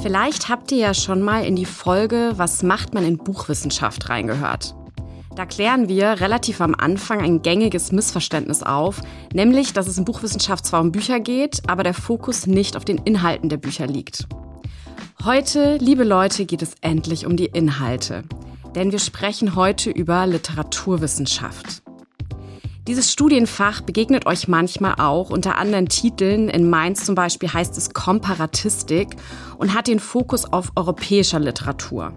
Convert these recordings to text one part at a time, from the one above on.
Vielleicht habt ihr ja schon mal in die Folge Was macht man in Buchwissenschaft reingehört. Da klären wir relativ am Anfang ein gängiges Missverständnis auf, nämlich, dass es in Buchwissenschaft zwar um Bücher geht, aber der Fokus nicht auf den Inhalten der Bücher liegt. Heute, liebe Leute, geht es endlich um die Inhalte. Denn wir sprechen heute über Literaturwissenschaft. Dieses Studienfach begegnet euch manchmal auch unter anderen Titeln. In Mainz zum Beispiel heißt es Komparatistik und hat den Fokus auf europäischer Literatur.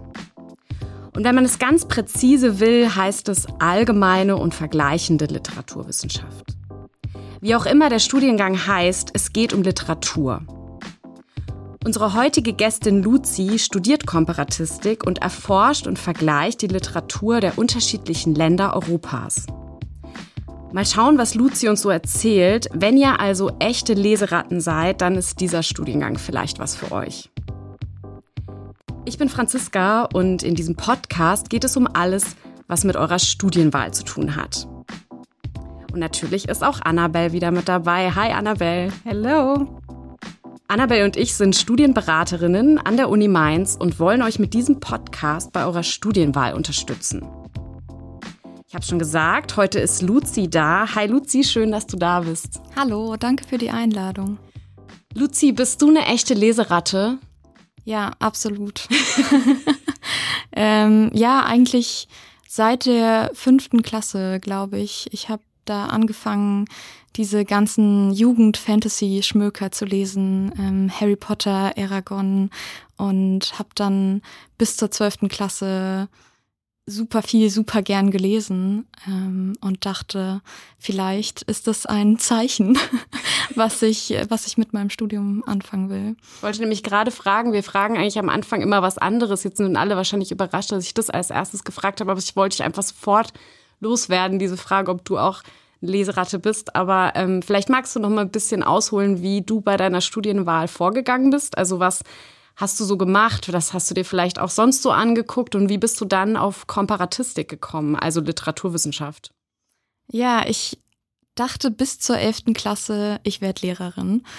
Und wenn man es ganz präzise will, heißt es allgemeine und vergleichende Literaturwissenschaft. Wie auch immer der Studiengang heißt, es geht um Literatur. Unsere heutige Gästin Luzi studiert Komparatistik und erforscht und vergleicht die Literatur der unterschiedlichen Länder Europas. Mal schauen, was Luzi uns so erzählt. Wenn ihr also echte Leseratten seid, dann ist dieser Studiengang vielleicht was für euch. Ich bin Franziska und in diesem Podcast geht es um alles, was mit eurer Studienwahl zu tun hat. Und natürlich ist auch Annabelle wieder mit dabei. Hi Annabelle. Hello. Annabelle und ich sind Studienberaterinnen an der Uni Mainz und wollen euch mit diesem Podcast bei eurer Studienwahl unterstützen. Ich habe schon gesagt, heute ist Luzi da. Hi Luzi, schön, dass du da bist. Hallo, danke für die Einladung. Luzi, bist du eine echte Leseratte? Ja, absolut. ähm, ja, eigentlich seit der fünften Klasse, glaube ich. Ich habe da angefangen, diese ganzen Jugend-Fantasy-Schmöker zu lesen, ähm, Harry Potter, Aragon und habe dann bis zur zwölften Klasse super viel, super gern gelesen ähm, und dachte, vielleicht ist das ein Zeichen, was ich, was ich mit meinem Studium anfangen will. Ich wollte nämlich gerade fragen, wir fragen eigentlich am Anfang immer was anderes. Jetzt sind alle wahrscheinlich überrascht, dass ich das als erstes gefragt habe, aber ich wollte dich einfach sofort loswerden, diese Frage, ob du auch Leseratte bist. Aber ähm, vielleicht magst du noch mal ein bisschen ausholen, wie du bei deiner Studienwahl vorgegangen bist. Also was hast du so gemacht? Was hast du dir vielleicht auch sonst so angeguckt? Und wie bist du dann auf Komparatistik gekommen, also Literaturwissenschaft? Ja, ich dachte bis zur elften Klasse, ich werde Lehrerin.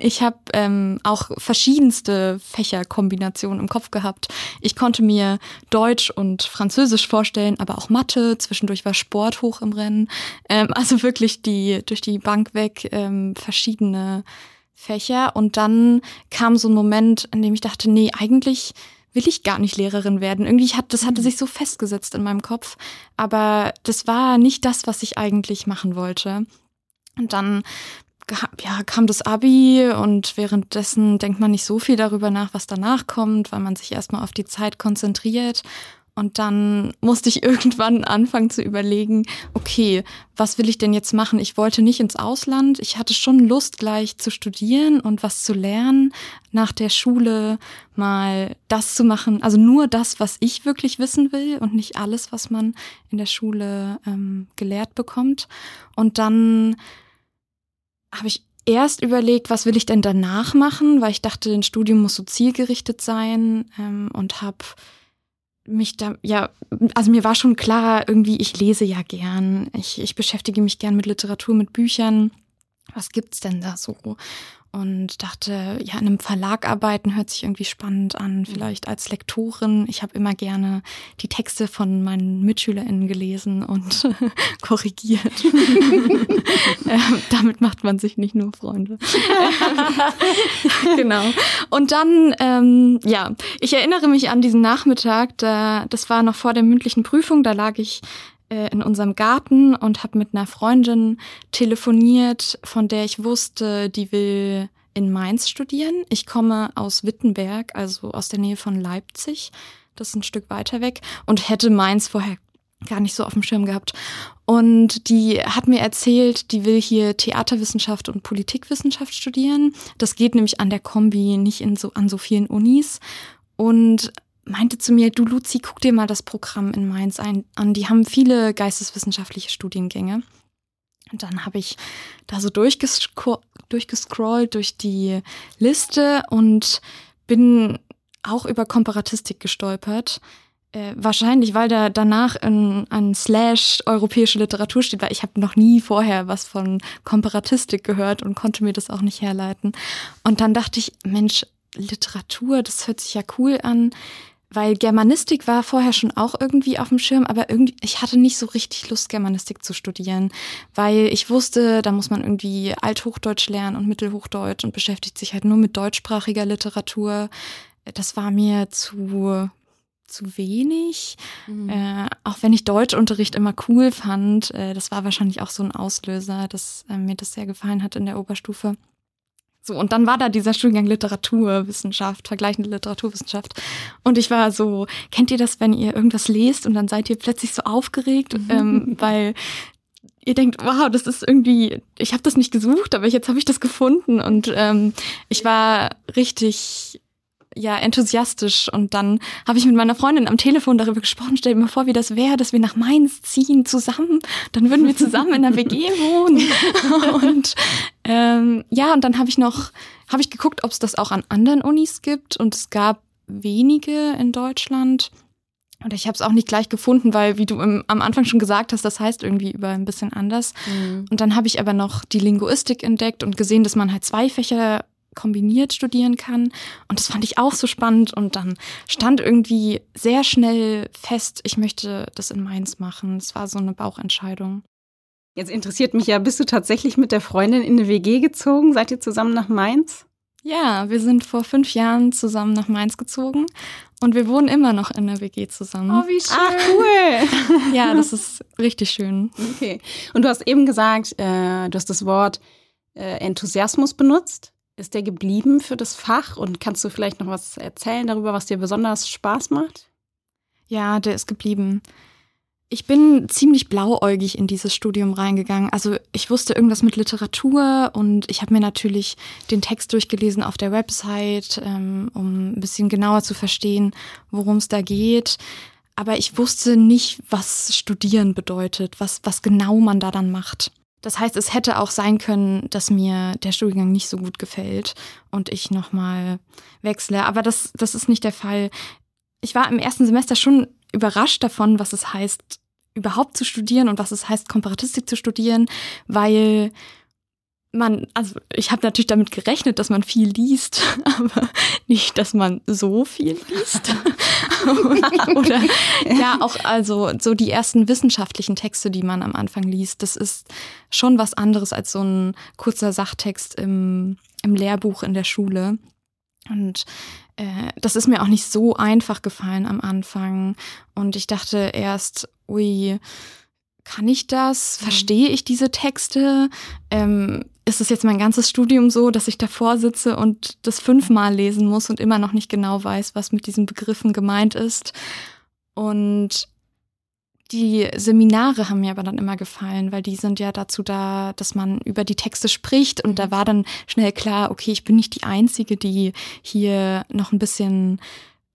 Ich habe ähm, auch verschiedenste Fächerkombinationen im Kopf gehabt. Ich konnte mir Deutsch und Französisch vorstellen, aber auch Mathe. Zwischendurch war Sport hoch im Rennen. Ähm, also wirklich die durch die Bank weg ähm, verschiedene Fächer. Und dann kam so ein Moment, in dem ich dachte, nee, eigentlich will ich gar nicht Lehrerin werden. Irgendwie hat das hatte mhm. sich so festgesetzt in meinem Kopf, aber das war nicht das, was ich eigentlich machen wollte. Und dann ja, kam das Abi und währenddessen denkt man nicht so viel darüber nach, was danach kommt, weil man sich erstmal auf die Zeit konzentriert. Und dann musste ich irgendwann anfangen zu überlegen, okay, was will ich denn jetzt machen? Ich wollte nicht ins Ausland. Ich hatte schon Lust, gleich zu studieren und was zu lernen, nach der Schule mal das zu machen. Also nur das, was ich wirklich wissen will und nicht alles, was man in der Schule ähm, gelehrt bekommt. Und dann habe ich erst überlegt, was will ich denn danach machen, weil ich dachte, ein Studium muss so zielgerichtet sein ähm, und habe mich da, ja, also mir war schon klar, irgendwie, ich lese ja gern. Ich, ich beschäftige mich gern mit Literatur, mit Büchern. Was gibt's denn da so? Und dachte, ja, in einem Verlag arbeiten hört sich irgendwie spannend an, mhm. vielleicht als Lektorin. Ich habe immer gerne die Texte von meinen MitschülerInnen gelesen und korrigiert. äh, damit macht man sich nicht nur Freunde. genau. Und dann, ähm, ja, ich erinnere mich an diesen Nachmittag, da, das war noch vor der mündlichen Prüfung, da lag ich äh, in unserem Garten und habe mit einer Freundin telefoniert, von der ich wusste, die will in Mainz studieren. Ich komme aus Wittenberg, also aus der Nähe von Leipzig. Das ist ein Stück weiter weg und hätte Mainz vorher gar nicht so auf dem Schirm gehabt. Und die hat mir erzählt, die will hier Theaterwissenschaft und Politikwissenschaft studieren. Das geht nämlich an der Kombi, nicht in so, an so vielen Unis. Und meinte zu mir, du Luzi, guck dir mal das Programm in Mainz ein, an. Die haben viele geisteswissenschaftliche Studiengänge. Und dann habe ich da so durchgescro durchgescrollt durch die Liste und bin auch über Komparatistik gestolpert. Äh, wahrscheinlich, weil da danach ein, ein Slash europäische Literatur steht, weil ich habe noch nie vorher was von Komparatistik gehört und konnte mir das auch nicht herleiten. Und dann dachte ich, Mensch, Literatur, das hört sich ja cool an, weil Germanistik war vorher schon auch irgendwie auf dem Schirm, aber irgendwie, ich hatte nicht so richtig Lust, Germanistik zu studieren, weil ich wusste, da muss man irgendwie Althochdeutsch lernen und Mittelhochdeutsch und beschäftigt sich halt nur mit deutschsprachiger Literatur. Das war mir zu zu wenig. Mhm. Äh, auch wenn ich Deutschunterricht immer cool fand, äh, das war wahrscheinlich auch so ein Auslöser, dass äh, mir das sehr gefallen hat in der Oberstufe. So, und dann war da dieser Studiengang Literaturwissenschaft, vergleichende Literaturwissenschaft. Und ich war so, kennt ihr das, wenn ihr irgendwas lest und dann seid ihr plötzlich so aufgeregt, mhm. ähm, weil ihr denkt, wow, das ist irgendwie, ich habe das nicht gesucht, aber jetzt habe ich das gefunden. Und ähm, ich war richtig ja enthusiastisch. Und dann habe ich mit meiner Freundin am Telefon darüber gesprochen, stell dir mal vor, wie das wäre, dass wir nach Mainz ziehen zusammen, dann würden wir zusammen in einer WG wohnen. Und ähm, ja und dann habe ich noch habe ich geguckt, ob es das auch an anderen Unis gibt. Und es gab wenige in Deutschland. Und ich habe es auch nicht gleich gefunden, weil, wie du im, am Anfang schon gesagt hast, das heißt irgendwie über ein bisschen anders. Mhm. Und dann habe ich aber noch die Linguistik entdeckt und gesehen, dass man halt zwei Fächer kombiniert studieren kann. Und das fand ich auch so spannend. Und dann stand irgendwie sehr schnell fest, ich möchte das in Mainz machen. Es war so eine Bauchentscheidung. Jetzt interessiert mich ja, bist du tatsächlich mit der Freundin in eine WG gezogen? Seid ihr zusammen nach Mainz? Ja, wir sind vor fünf Jahren zusammen nach Mainz gezogen und wir wohnen immer noch in der WG zusammen. Oh, wie schön. Ach, cool. ja, das ist richtig schön. Okay. Und du hast eben gesagt, äh, du hast das Wort äh, Enthusiasmus benutzt. Ist der geblieben für das Fach und kannst du vielleicht noch was erzählen darüber, was dir besonders Spaß macht? Ja, der ist geblieben. Ich bin ziemlich blauäugig in dieses Studium reingegangen. Also ich wusste irgendwas mit Literatur und ich habe mir natürlich den Text durchgelesen auf der Website, ähm, um ein bisschen genauer zu verstehen, worum es da geht. Aber ich wusste nicht, was Studieren bedeutet, was, was genau man da dann macht. Das heißt, es hätte auch sein können, dass mir der Studiengang nicht so gut gefällt und ich nochmal wechsle. Aber das, das ist nicht der Fall. Ich war im ersten Semester schon überrascht davon, was es heißt, überhaupt zu studieren und was es heißt, Komparatistik zu studieren, weil man, also ich habe natürlich damit gerechnet, dass man viel liest, aber nicht, dass man so viel liest. Oder ja, auch also so die ersten wissenschaftlichen Texte, die man am Anfang liest, das ist schon was anderes als so ein kurzer Sachtext im, im Lehrbuch in der Schule. Und äh, das ist mir auch nicht so einfach gefallen am Anfang. Und ich dachte erst, ui, kann ich das? Mhm. Verstehe ich diese Texte? Ähm, ist es jetzt mein ganzes Studium so, dass ich davor sitze und das fünfmal lesen muss und immer noch nicht genau weiß, was mit diesen Begriffen gemeint ist? Und die Seminare haben mir aber dann immer gefallen, weil die sind ja dazu da, dass man über die Texte spricht. Und da mhm. war dann schnell klar, okay, ich bin nicht die Einzige, die hier noch ein bisschen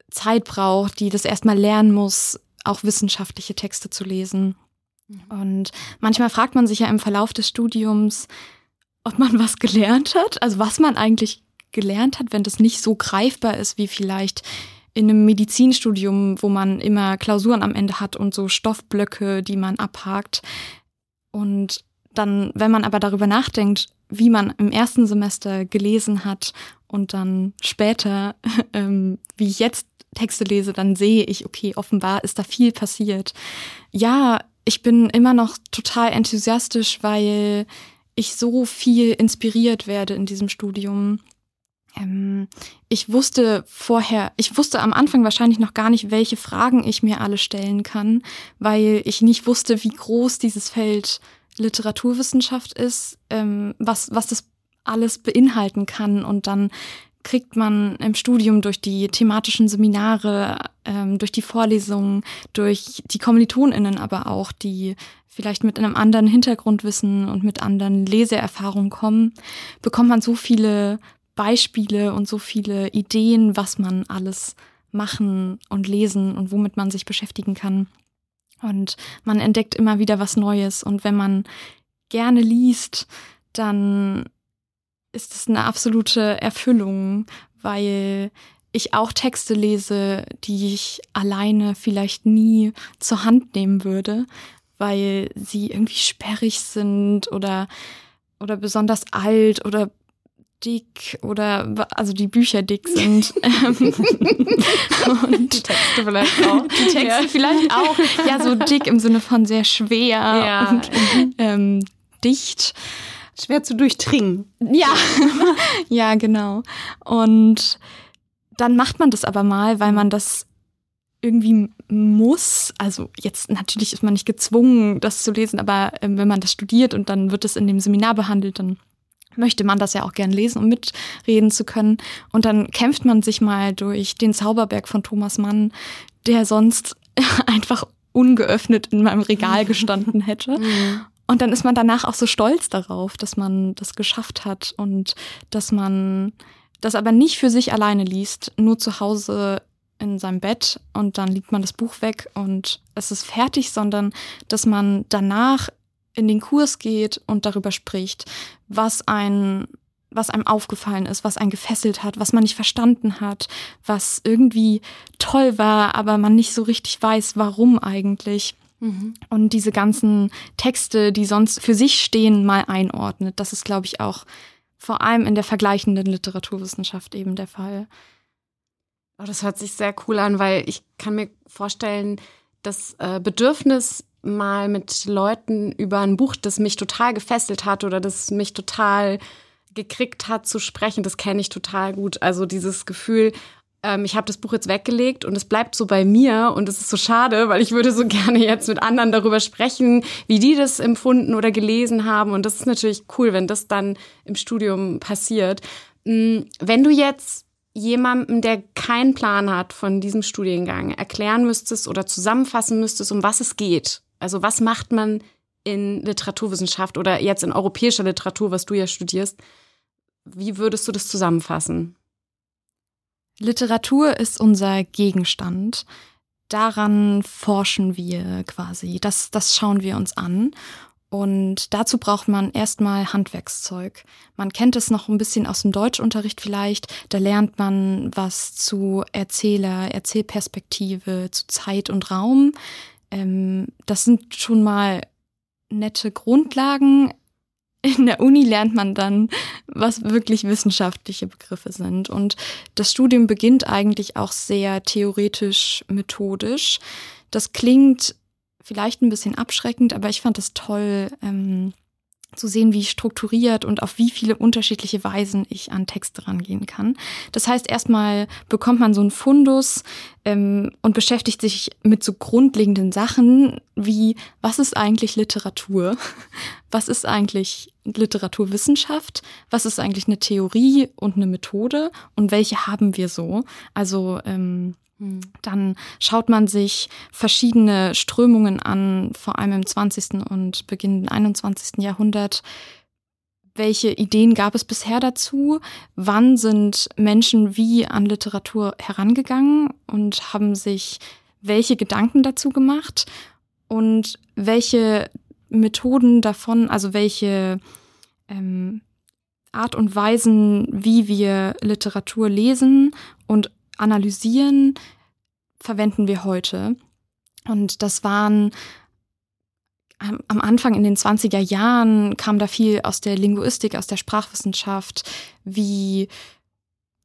Zeit braucht, die das erstmal lernen muss, auch wissenschaftliche Texte zu lesen. Und manchmal fragt man sich ja im Verlauf des Studiums, ob man was gelernt hat, also was man eigentlich gelernt hat, wenn das nicht so greifbar ist wie vielleicht in einem Medizinstudium, wo man immer Klausuren am Ende hat und so Stoffblöcke, die man abhakt. Und dann, wenn man aber darüber nachdenkt, wie man im ersten Semester gelesen hat und dann später, ähm, wie ich jetzt Texte lese, dann sehe ich, okay, offenbar ist da viel passiert. Ja, ich bin immer noch total enthusiastisch, weil ich so viel inspiriert werde in diesem Studium. Ähm, ich wusste vorher, ich wusste am Anfang wahrscheinlich noch gar nicht, welche Fragen ich mir alle stellen kann, weil ich nicht wusste, wie groß dieses Feld Literaturwissenschaft ist, ähm, was, was das alles beinhalten kann. Und dann kriegt man im Studium durch die thematischen Seminare, ähm, durch die Vorlesungen, durch die KommilitonInnen aber auch, die vielleicht mit einem anderen Hintergrundwissen und mit anderen Leseerfahrungen kommen, bekommt man so viele Beispiele und so viele Ideen, was man alles machen und lesen und womit man sich beschäftigen kann. Und man entdeckt immer wieder was Neues. Und wenn man gerne liest, dann ist es eine absolute Erfüllung, weil ich auch Texte lese, die ich alleine vielleicht nie zur Hand nehmen würde, weil sie irgendwie sperrig sind oder, oder besonders alt oder dick oder also die Bücher dick sind. Ähm, und die Texte vielleicht auch. Die Texte ja. vielleicht auch. Ja, so dick im Sinne von sehr schwer ja. und ähm, dicht. Schwer zu durchdringen. Ja, ja, genau. Und dann macht man das aber mal, weil man das irgendwie muss, also jetzt natürlich ist man nicht gezwungen, das zu lesen, aber äh, wenn man das studiert und dann wird es in dem Seminar behandelt, dann möchte man das ja auch gern lesen, um mitreden zu können. Und dann kämpft man sich mal durch den Zauberberg von Thomas Mann, der sonst einfach ungeöffnet in meinem Regal gestanden hätte. Mhm. Und dann ist man danach auch so stolz darauf, dass man das geschafft hat und dass man das aber nicht für sich alleine liest, nur zu Hause in seinem Bett und dann liegt man das Buch weg und es ist fertig, sondern dass man danach in den Kurs geht und darüber spricht, was ein was einem aufgefallen ist, was einen gefesselt hat, was man nicht verstanden hat, was irgendwie toll war, aber man nicht so richtig weiß, warum eigentlich. Mhm. Und diese ganzen Texte, die sonst für sich stehen, mal einordnet. Das ist, glaube ich, auch vor allem in der vergleichenden Literaturwissenschaft eben der Fall. Oh, das hört sich sehr cool an, weil ich kann mir vorstellen, das äh, Bedürfnis, mal mit Leuten über ein Buch, das mich total gefesselt hat oder das mich total gekriegt hat zu sprechen, das kenne ich total gut. Also dieses Gefühl, ähm, ich habe das Buch jetzt weggelegt und es bleibt so bei mir und es ist so schade, weil ich würde so gerne jetzt mit anderen darüber sprechen, wie die das empfunden oder gelesen haben. Und das ist natürlich cool, wenn das dann im Studium passiert. Mm, wenn du jetzt jemandem, der keinen Plan hat von diesem Studiengang, erklären müsstest oder zusammenfassen müsstest, um was es geht. Also was macht man in Literaturwissenschaft oder jetzt in europäischer Literatur, was du ja studierst. Wie würdest du das zusammenfassen? Literatur ist unser Gegenstand. Daran forschen wir quasi. Das, das schauen wir uns an. Und dazu braucht man erstmal Handwerkszeug. Man kennt es noch ein bisschen aus dem Deutschunterricht vielleicht. Da lernt man was zu Erzähler, Erzählperspektive, zu Zeit und Raum. Ähm, das sind schon mal nette Grundlagen. In der Uni lernt man dann, was wirklich wissenschaftliche Begriffe sind. Und das Studium beginnt eigentlich auch sehr theoretisch, methodisch. Das klingt vielleicht ein bisschen abschreckend, aber ich fand es toll, ähm, zu sehen, wie strukturiert und auf wie viele unterschiedliche Weisen ich an Texte rangehen kann. Das heißt, erstmal bekommt man so einen Fundus ähm, und beschäftigt sich mit so grundlegenden Sachen wie, was ist eigentlich Literatur? Was ist eigentlich Literaturwissenschaft? Was ist eigentlich eine Theorie und eine Methode? Und welche haben wir so? Also ähm, hm. Dann schaut man sich verschiedene Strömungen an, vor allem im 20. und beginnenden 21. Jahrhundert. Welche Ideen gab es bisher dazu? Wann sind Menschen wie an Literatur herangegangen und haben sich welche Gedanken dazu gemacht? Und welche Methoden davon, also welche ähm, Art und Weisen, wie wir Literatur lesen und analysieren, verwenden wir heute. Und das waren am Anfang in den 20er Jahren kam da viel aus der Linguistik, aus der Sprachwissenschaft. Wie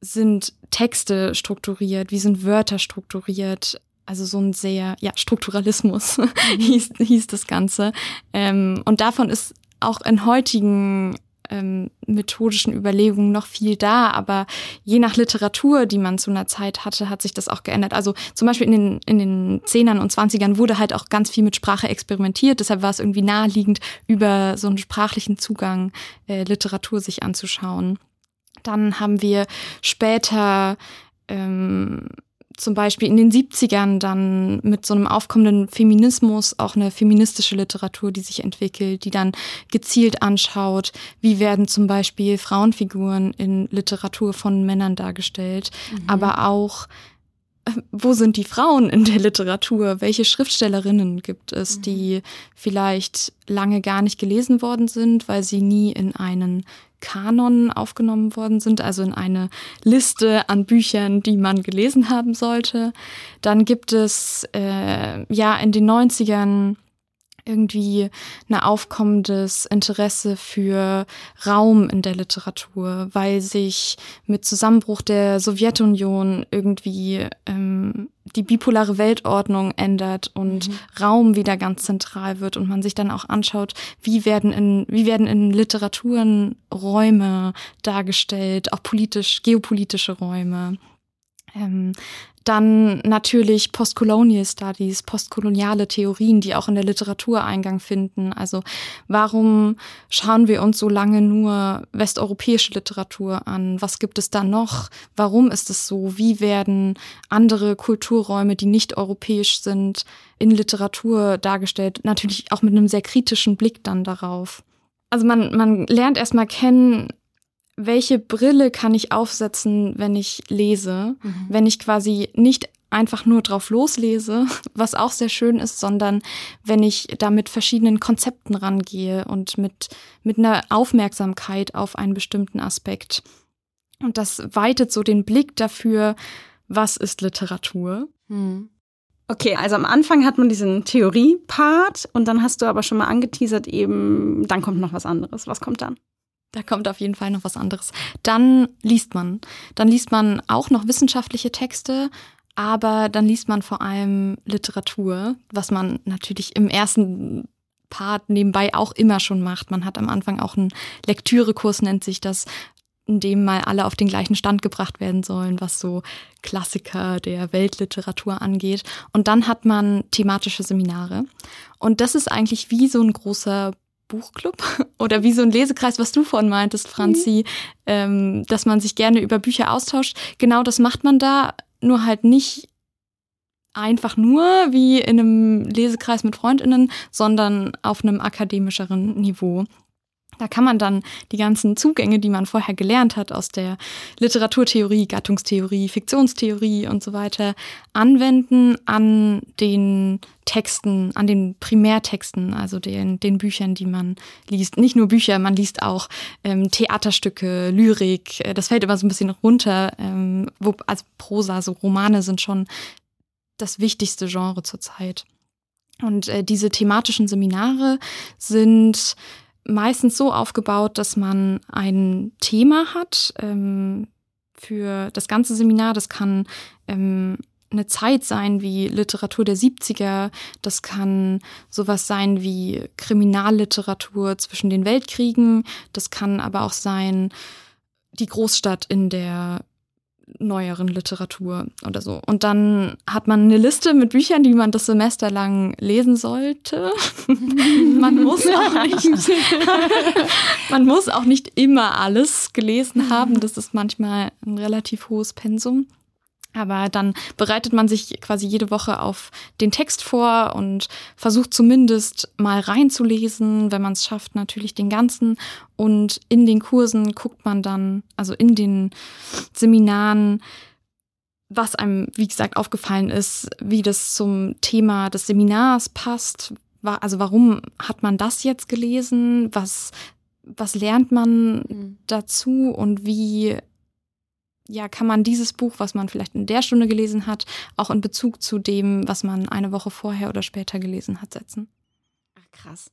sind Texte strukturiert? Wie sind Wörter strukturiert? Also so ein sehr, ja, Strukturalismus mhm. hieß, hieß das Ganze. Ähm, und davon ist auch in heutigen ähm, methodischen Überlegungen noch viel da, aber je nach Literatur, die man zu einer Zeit hatte, hat sich das auch geändert. Also zum Beispiel in den, in den Zehnern und Zwanzigern wurde halt auch ganz viel mit Sprache experimentiert, deshalb war es irgendwie naheliegend, über so einen sprachlichen Zugang äh, Literatur sich anzuschauen. Dann haben wir später ähm, zum Beispiel in den 70ern dann mit so einem aufkommenden Feminismus auch eine feministische Literatur, die sich entwickelt, die dann gezielt anschaut, wie werden zum Beispiel Frauenfiguren in Literatur von Männern dargestellt, mhm. aber auch wo sind die Frauen in der Literatur? Welche Schriftstellerinnen gibt es, mhm. die vielleicht lange gar nicht gelesen worden sind, weil sie nie in einen Kanon aufgenommen worden sind, also in eine Liste an Büchern, die man gelesen haben sollte. Dann gibt es äh, ja in den 90ern irgendwie ein aufkommendes Interesse für Raum in der Literatur, weil sich mit Zusammenbruch der Sowjetunion irgendwie ähm, die bipolare Weltordnung ändert und mhm. Raum wieder ganz zentral wird und man sich dann auch anschaut, wie werden in, wie werden in Literaturen Räume dargestellt, auch politisch, geopolitische Räume. Ähm, dann natürlich Postcolonial Studies, postkoloniale Theorien, die auch in der Literatur Eingang finden. Also warum schauen wir uns so lange nur westeuropäische Literatur an? Was gibt es da noch? Warum ist es so? Wie werden andere Kulturräume, die nicht europäisch sind, in Literatur dargestellt? Natürlich auch mit einem sehr kritischen Blick dann darauf. Also man, man lernt erstmal kennen, welche Brille kann ich aufsetzen, wenn ich lese, mhm. wenn ich quasi nicht einfach nur drauf loslese, was auch sehr schön ist, sondern wenn ich da mit verschiedenen Konzepten rangehe und mit, mit einer Aufmerksamkeit auf einen bestimmten Aspekt. Und das weitet so den Blick dafür, was ist Literatur. Mhm. Okay, also am Anfang hat man diesen Theorie-Part und dann hast du aber schon mal angeteasert eben, dann kommt noch was anderes. Was kommt dann? Da kommt auf jeden Fall noch was anderes. Dann liest man. Dann liest man auch noch wissenschaftliche Texte, aber dann liest man vor allem Literatur, was man natürlich im ersten Part nebenbei auch immer schon macht. Man hat am Anfang auch einen Lektürekurs, nennt sich das, in dem mal alle auf den gleichen Stand gebracht werden sollen, was so Klassiker der Weltliteratur angeht. Und dann hat man thematische Seminare. Und das ist eigentlich wie so ein großer Buchclub oder wie so ein Lesekreis, was du vorhin meintest, Franzi, mhm. ähm, dass man sich gerne über Bücher austauscht. Genau das macht man da, nur halt nicht einfach nur wie in einem Lesekreis mit Freundinnen, sondern auf einem akademischeren Niveau. Da kann man dann die ganzen Zugänge, die man vorher gelernt hat aus der Literaturtheorie, Gattungstheorie, Fiktionstheorie und so weiter, anwenden an den Texten, an den Primärtexten, also den, den Büchern, die man liest. Nicht nur Bücher, man liest auch ähm, Theaterstücke, Lyrik. Äh, das fällt immer so ein bisschen runter. Ähm, wo, also Prosa, so Romane sind schon das wichtigste Genre zurzeit. Und äh, diese thematischen Seminare sind meistens so aufgebaut, dass man ein Thema hat ähm, für das ganze Seminar. Das kann ähm, eine Zeit sein wie Literatur der 70er, das kann sowas sein wie Kriminalliteratur zwischen den Weltkriegen, das kann aber auch sein die Großstadt in der neueren Literatur oder so. Und dann hat man eine Liste mit Büchern, die man das Semester lang lesen sollte. man muss auch nicht, man muss auch nicht immer alles gelesen haben. Das ist manchmal ein relativ hohes Pensum. Aber dann bereitet man sich quasi jede Woche auf den Text vor und versucht zumindest mal reinzulesen, wenn man es schafft, natürlich den ganzen. Und in den Kursen guckt man dann, also in den Seminaren, was einem, wie gesagt, aufgefallen ist, wie das zum Thema des Seminars passt. Also warum hat man das jetzt gelesen? Was, was lernt man mhm. dazu und wie ja, kann man dieses Buch, was man vielleicht in der Stunde gelesen hat, auch in Bezug zu dem, was man eine Woche vorher oder später gelesen hat, setzen. Ach, krass.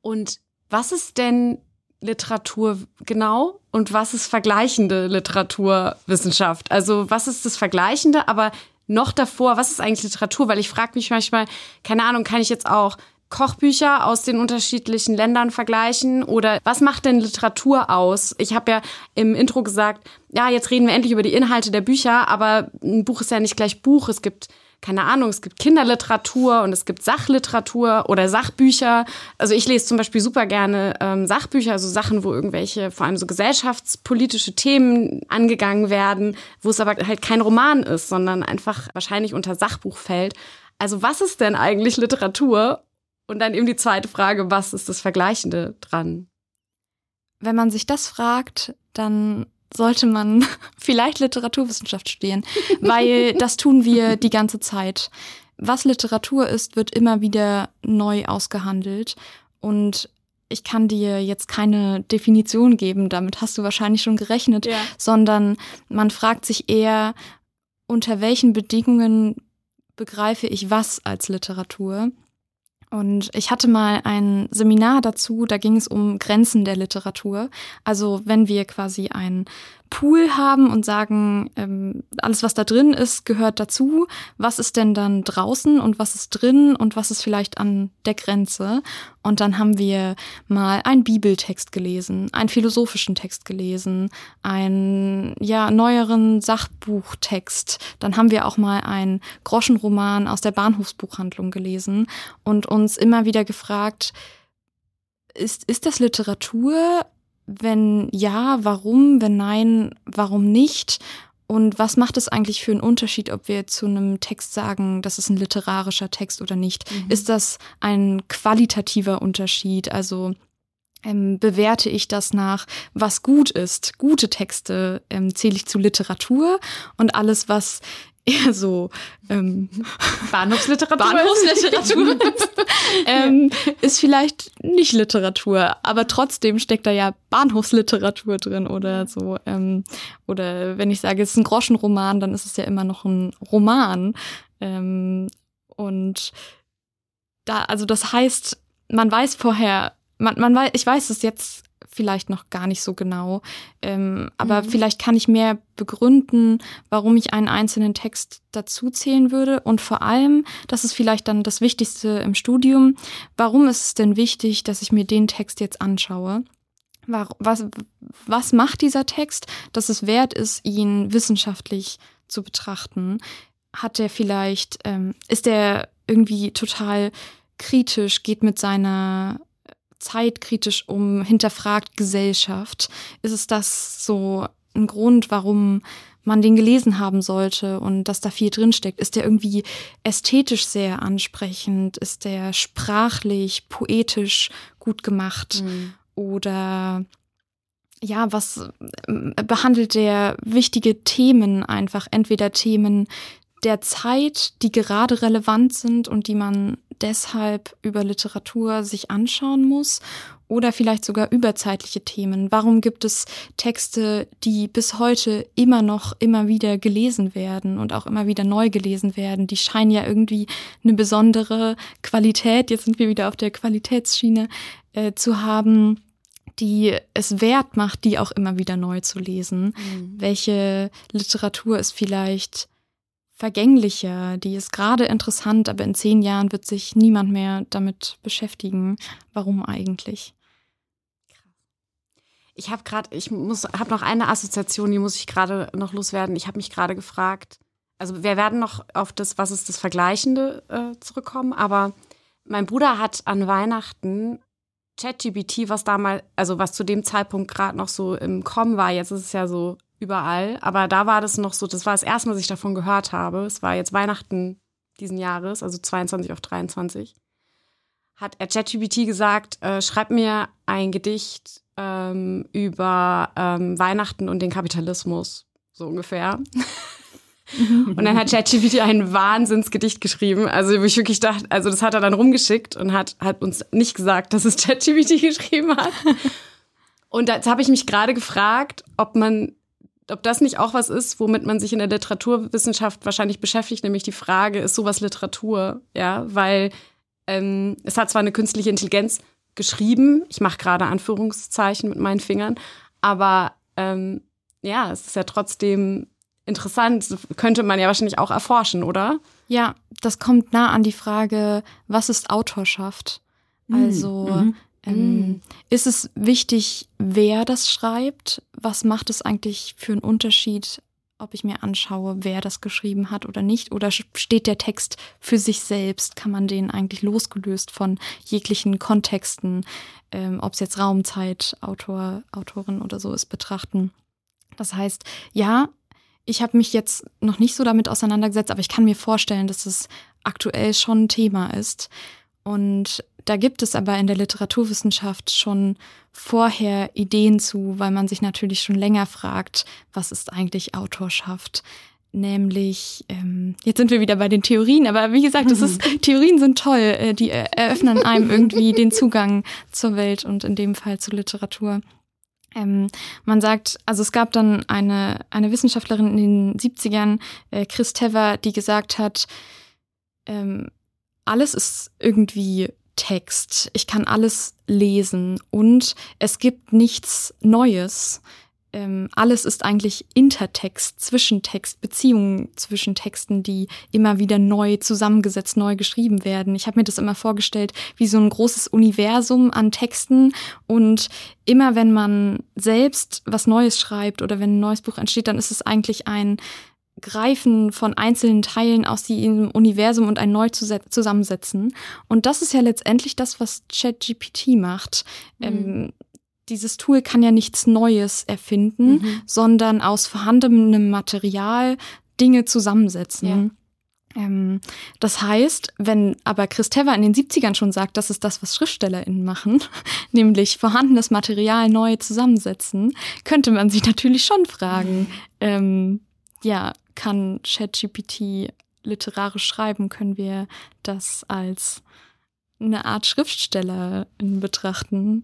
Und was ist denn Literatur genau und was ist vergleichende Literaturwissenschaft? Also was ist das Vergleichende, aber noch davor, was ist eigentlich Literatur? Weil ich frage mich manchmal, keine Ahnung, kann ich jetzt auch Kochbücher aus den unterschiedlichen Ländern vergleichen? Oder was macht denn Literatur aus? Ich habe ja im Intro gesagt, ja, jetzt reden wir endlich über die Inhalte der Bücher, aber ein Buch ist ja nicht gleich Buch. Es gibt keine Ahnung, es gibt Kinderliteratur und es gibt Sachliteratur oder Sachbücher. Also ich lese zum Beispiel super gerne ähm, Sachbücher, also Sachen, wo irgendwelche, vor allem so gesellschaftspolitische Themen angegangen werden, wo es aber halt kein Roman ist, sondern einfach wahrscheinlich unter Sachbuch fällt. Also was ist denn eigentlich Literatur und dann eben die zweite Frage, was ist das Vergleichende dran? Wenn man sich das fragt, dann sollte man vielleicht Literaturwissenschaft studieren, weil das tun wir die ganze Zeit. Was Literatur ist, wird immer wieder neu ausgehandelt und ich kann dir jetzt keine Definition geben, damit hast du wahrscheinlich schon gerechnet, ja. sondern man fragt sich eher, unter welchen Bedingungen begreife ich was als Literatur Und ich hatte mal ein Seminar dazu, da ging es um Grenzen der Literatur. Also wenn wir quasi ein Pool haben und sagen, ähm, alles, was da drin ist, gehört dazu. Was ist denn dann draußen und was ist drin und was ist vielleicht an der Grenze? Und dann haben wir mal einen Bibeltext gelesen, einen philosophischen Text gelesen, einen ja neueren Sachbuchtext. Dann haben wir auch mal einen Groschenroman aus der Bahnhofsbuchhandlung gelesen und uns immer wieder gefragt, ist, ist das Literatur wenn ja, warum? Wenn nein, warum nicht? Und was macht es eigentlich für einen Unterschied, ob wir zu einem Text sagen, das ist ein literarischer Text oder nicht? Mhm. Ist das ein qualitativer Unterschied? Also ähm, bewerte ich das nach, was gut ist. Gute Texte ähm, zähle ich zu Literatur und alles, was eher so ähm, Bahnhofsliteratur, Bahnhofsliteratur ist, ähm, ist vielleicht nicht Literatur, aber trotzdem steckt da ja Bahnhofsliteratur drin oder so. Ähm, oder wenn ich sage, es ist ein Groschenroman, dann ist es ja immer noch ein Roman. Ähm, und da, also das heißt, man weiß vorher, man, man weiß, ich weiß es jetzt vielleicht noch gar nicht so genau. Ähm, aber mhm. vielleicht kann ich mehr begründen, warum ich einen einzelnen Text dazu zählen würde. Und vor allem, das ist vielleicht dann das Wichtigste im Studium, warum ist es denn wichtig, dass ich mir den Text jetzt anschaue? Was, was macht dieser Text, dass es wert ist, ihn wissenschaftlich zu betrachten? Hat er vielleicht, ähm, ist er irgendwie total kritisch, geht mit seiner zeitkritisch um, hinterfragt Gesellschaft. Ist es das so ein Grund, warum man den gelesen haben sollte und dass da viel drinsteckt? Ist der irgendwie ästhetisch sehr ansprechend? Ist der sprachlich, poetisch gut gemacht? Mhm. Oder ja, was äh, behandelt der wichtige Themen einfach? Entweder Themen der Zeit, die gerade relevant sind und die man deshalb über Literatur sich anschauen muss oder vielleicht sogar überzeitliche Themen. Warum gibt es Texte, die bis heute immer noch immer wieder gelesen werden und auch immer wieder neu gelesen werden? Die scheinen ja irgendwie eine besondere Qualität, jetzt sind wir wieder auf der Qualitätsschiene, äh, zu haben die es wert macht, die auch immer wieder neu zu lesen. Mhm. Welche Literatur ist vielleicht vergänglicher, die ist gerade interessant, aber in zehn Jahren wird sich niemand mehr damit beschäftigen. Warum eigentlich? Ich habe gerade, ich muss, habe noch eine Assoziation, die muss ich gerade noch loswerden. Ich habe mich gerade gefragt, also wir werden noch auf das, was ist das Vergleichende äh, zurückkommen, aber mein Bruder hat an Weihnachten ChatGPT, was damals, also was zu dem Zeitpunkt gerade noch so im Kommen war, jetzt ist es ja so überall. Aber da war das noch so, das war das erste Mal, dass ich davon gehört habe. Es war jetzt Weihnachten diesen Jahres, also 22 auf 23. Hat er ChatGPT gesagt, äh, schreib mir ein Gedicht ähm, über ähm, Weihnachten und den Kapitalismus, so ungefähr. und dann hat ChatGPT ein Wahnsinnsgedicht geschrieben. Also wo ich wirklich dachte, also das hat er dann rumgeschickt und hat, hat uns nicht gesagt, dass es ChatGPT geschrieben hat. Und jetzt habe ich mich gerade gefragt, ob man ob das nicht auch was ist, womit man sich in der Literaturwissenschaft wahrscheinlich beschäftigt, nämlich die Frage, ist sowas Literatur? Ja, weil ähm, es hat zwar eine künstliche Intelligenz geschrieben, ich mache gerade Anführungszeichen mit meinen Fingern, aber ähm, ja, es ist ja trotzdem interessant, könnte man ja wahrscheinlich auch erforschen, oder? Ja, das kommt nah an die Frage, was ist Autorschaft? Hm, also mhm. Ähm, mm. Ist es wichtig, wer das schreibt? Was macht es eigentlich für einen Unterschied, ob ich mir anschaue, wer das geschrieben hat oder nicht? Oder steht der Text für sich selbst? Kann man den eigentlich losgelöst von jeglichen Kontexten, ähm, ob es jetzt Raumzeit, Autor, Autorin oder so ist, betrachten? Das heißt, ja, ich habe mich jetzt noch nicht so damit auseinandergesetzt, aber ich kann mir vorstellen, dass es aktuell schon ein Thema ist. Und da gibt es aber in der Literaturwissenschaft schon vorher Ideen zu, weil man sich natürlich schon länger fragt, was ist eigentlich Autorschaft? Nämlich, ähm, jetzt sind wir wieder bei den Theorien, aber wie gesagt, das ist, Theorien sind toll, äh, die eröffnen einem irgendwie den Zugang zur Welt und in dem Fall zur Literatur. Ähm, man sagt, also es gab dann eine, eine Wissenschaftlerin in den 70ern, äh, Chris Tever, die gesagt hat, ähm, alles ist irgendwie Text. Ich kann alles lesen und es gibt nichts Neues. Ähm, alles ist eigentlich Intertext, Zwischentext, Beziehungen zwischen Texten, die immer wieder neu zusammengesetzt, neu geschrieben werden. Ich habe mir das immer vorgestellt wie so ein großes Universum an Texten und immer wenn man selbst was Neues schreibt oder wenn ein neues Buch entsteht, dann ist es eigentlich ein Greifen von einzelnen Teilen aus diesem Universum und ein neu zusammensetzen. Und das ist ja letztendlich das, was ChatGPT macht. Mhm. Ähm, dieses Tool kann ja nichts Neues erfinden, mhm. sondern aus vorhandenem Material Dinge zusammensetzen. Ja. Ähm, das heißt, wenn aber Chris Tever in den 70ern schon sagt, das ist das, was SchriftstellerInnen machen, nämlich vorhandenes Material neu zusammensetzen, könnte man sich natürlich schon fragen, ähm, ja, kann ChatGPT literarisch schreiben? Können wir das als eine Art Schriftstellerin betrachten?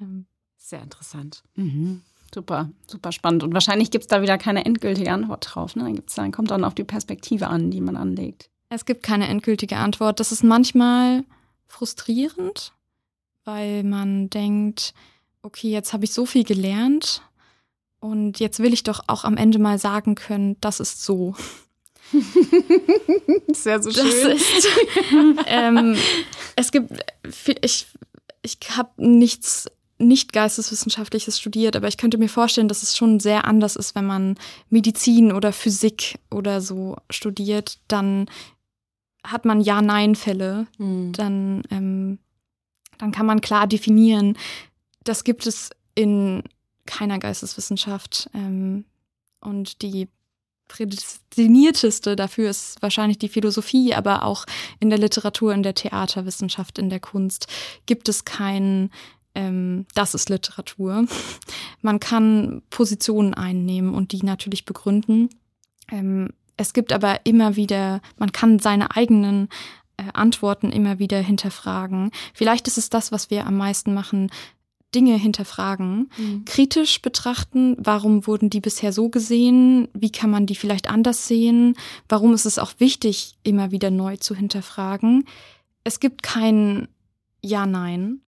Ähm, Sehr interessant. Mhm. Super, super spannend. Und wahrscheinlich gibt es da wieder keine endgültige Antwort drauf. Ne? Dann, gibt's, dann kommt dann auf die Perspektive an, die man anlegt. Es gibt keine endgültige Antwort. Das ist manchmal frustrierend, weil man denkt, okay, jetzt habe ich so viel gelernt und jetzt will ich doch auch am Ende mal sagen können, das ist so. das wäre so schön. Ist, ähm, es gibt, ich, ich habe nichts nicht geisteswissenschaftliches studiert, aber ich könnte mir vorstellen, dass es schon sehr anders ist, wenn man Medizin oder Physik oder so studiert, dann hat man Ja-Nein-Fälle, mhm. dann, ähm, dann kann man klar definieren, das gibt es in keiner Geisteswissenschaft. Ähm, und die prädestinierteste dafür ist wahrscheinlich die Philosophie, aber auch in der Literatur, in der Theaterwissenschaft, in der Kunst gibt es kein, ähm, das ist Literatur. Man kann Positionen einnehmen und die natürlich begründen. Ähm, es gibt aber immer wieder, man kann seine eigenen äh, Antworten immer wieder hinterfragen. Vielleicht ist es das, was wir am meisten machen, Dinge hinterfragen, mhm. kritisch betrachten, warum wurden die bisher so gesehen, wie kann man die vielleicht anders sehen, warum ist es auch wichtig, immer wieder neu zu hinterfragen. Es gibt kein Ja-Nein.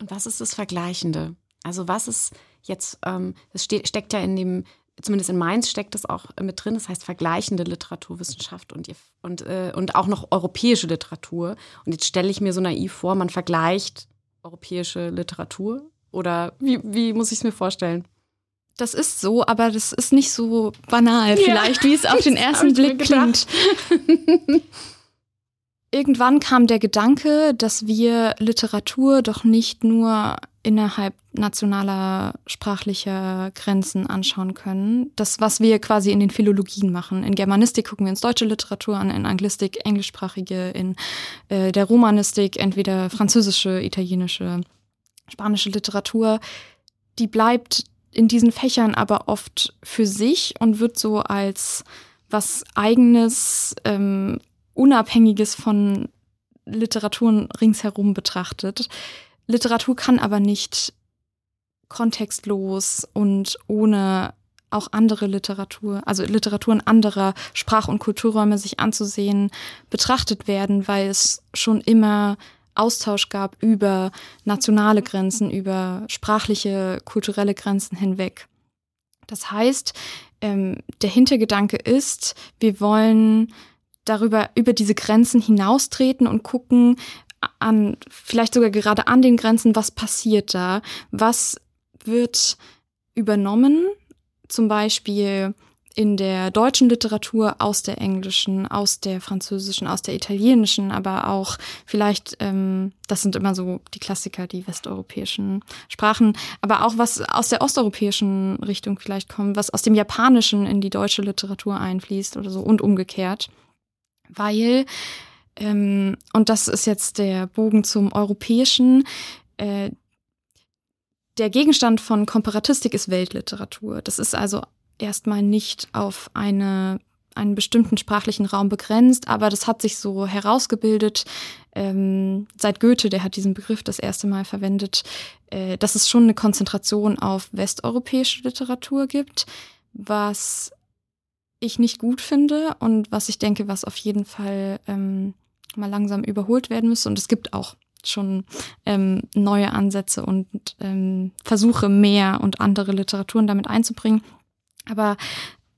Und was ist das Vergleichende? Also was ist jetzt, ähm, das steht, steckt ja in dem, zumindest in Mainz steckt das auch mit drin, das heißt vergleichende Literaturwissenschaft und, und, äh, und auch noch europäische Literatur. Und jetzt stelle ich mir so naiv vor, man vergleicht europäische Literatur? Oder wie, wie muss ich es mir vorstellen? Das ist so, aber das ist nicht so banal, vielleicht, ja, wie es auf den ersten Blick klingt. Irgendwann kam der Gedanke, dass wir Literatur doch nicht nur innerhalb nationaler sprachlicher Grenzen anschauen können. Das, was wir quasi in den Philologien machen. In Germanistik gucken wir uns deutsche Literatur an, in Anglistik englischsprachige, in äh, der Romanistik entweder französische, italienische, spanische Literatur. Die bleibt in diesen Fächern aber oft für sich und wird so als was eigenes, ähm, unabhängiges von Literaturen ringsherum betrachtet. Literatur kann aber nicht kontextlos und ohne auch andere Literatur, also Literaturen anderer Sprach- und Kulturräume sich anzusehen, betrachtet werden, weil es schon immer Austausch gab über nationale Grenzen, über sprachliche, kulturelle Grenzen hinweg. Das heißt, ähm, der Hintergedanke ist, wir wollen darüber, über diese Grenzen hinaustreten und gucken, an, vielleicht sogar gerade an den Grenzen, was passiert da? Was wird übernommen? Zum Beispiel in der deutschen Literatur aus der englischen, aus der französischen, aus der italienischen, aber auch vielleicht, ähm, das sind immer so die Klassiker, die westeuropäischen Sprachen, aber auch was aus der osteuropäischen Richtung vielleicht kommt, was aus dem Japanischen in die deutsche Literatur einfließt oder so und umgekehrt. Weil ähm, und das ist jetzt der Bogen zum Europäischen. Äh, der Gegenstand von Komparatistik ist Weltliteratur. Das ist also erstmal nicht auf eine, einen bestimmten sprachlichen Raum begrenzt, aber das hat sich so herausgebildet, ähm, seit Goethe, der hat diesen Begriff das erste Mal verwendet, äh, dass es schon eine Konzentration auf westeuropäische Literatur gibt, was ich nicht gut finde und was ich denke, was auf jeden Fall ähm, mal langsam überholt werden müsste. Und es gibt auch schon ähm, neue Ansätze und ähm, Versuche, mehr und andere Literaturen damit einzubringen. Aber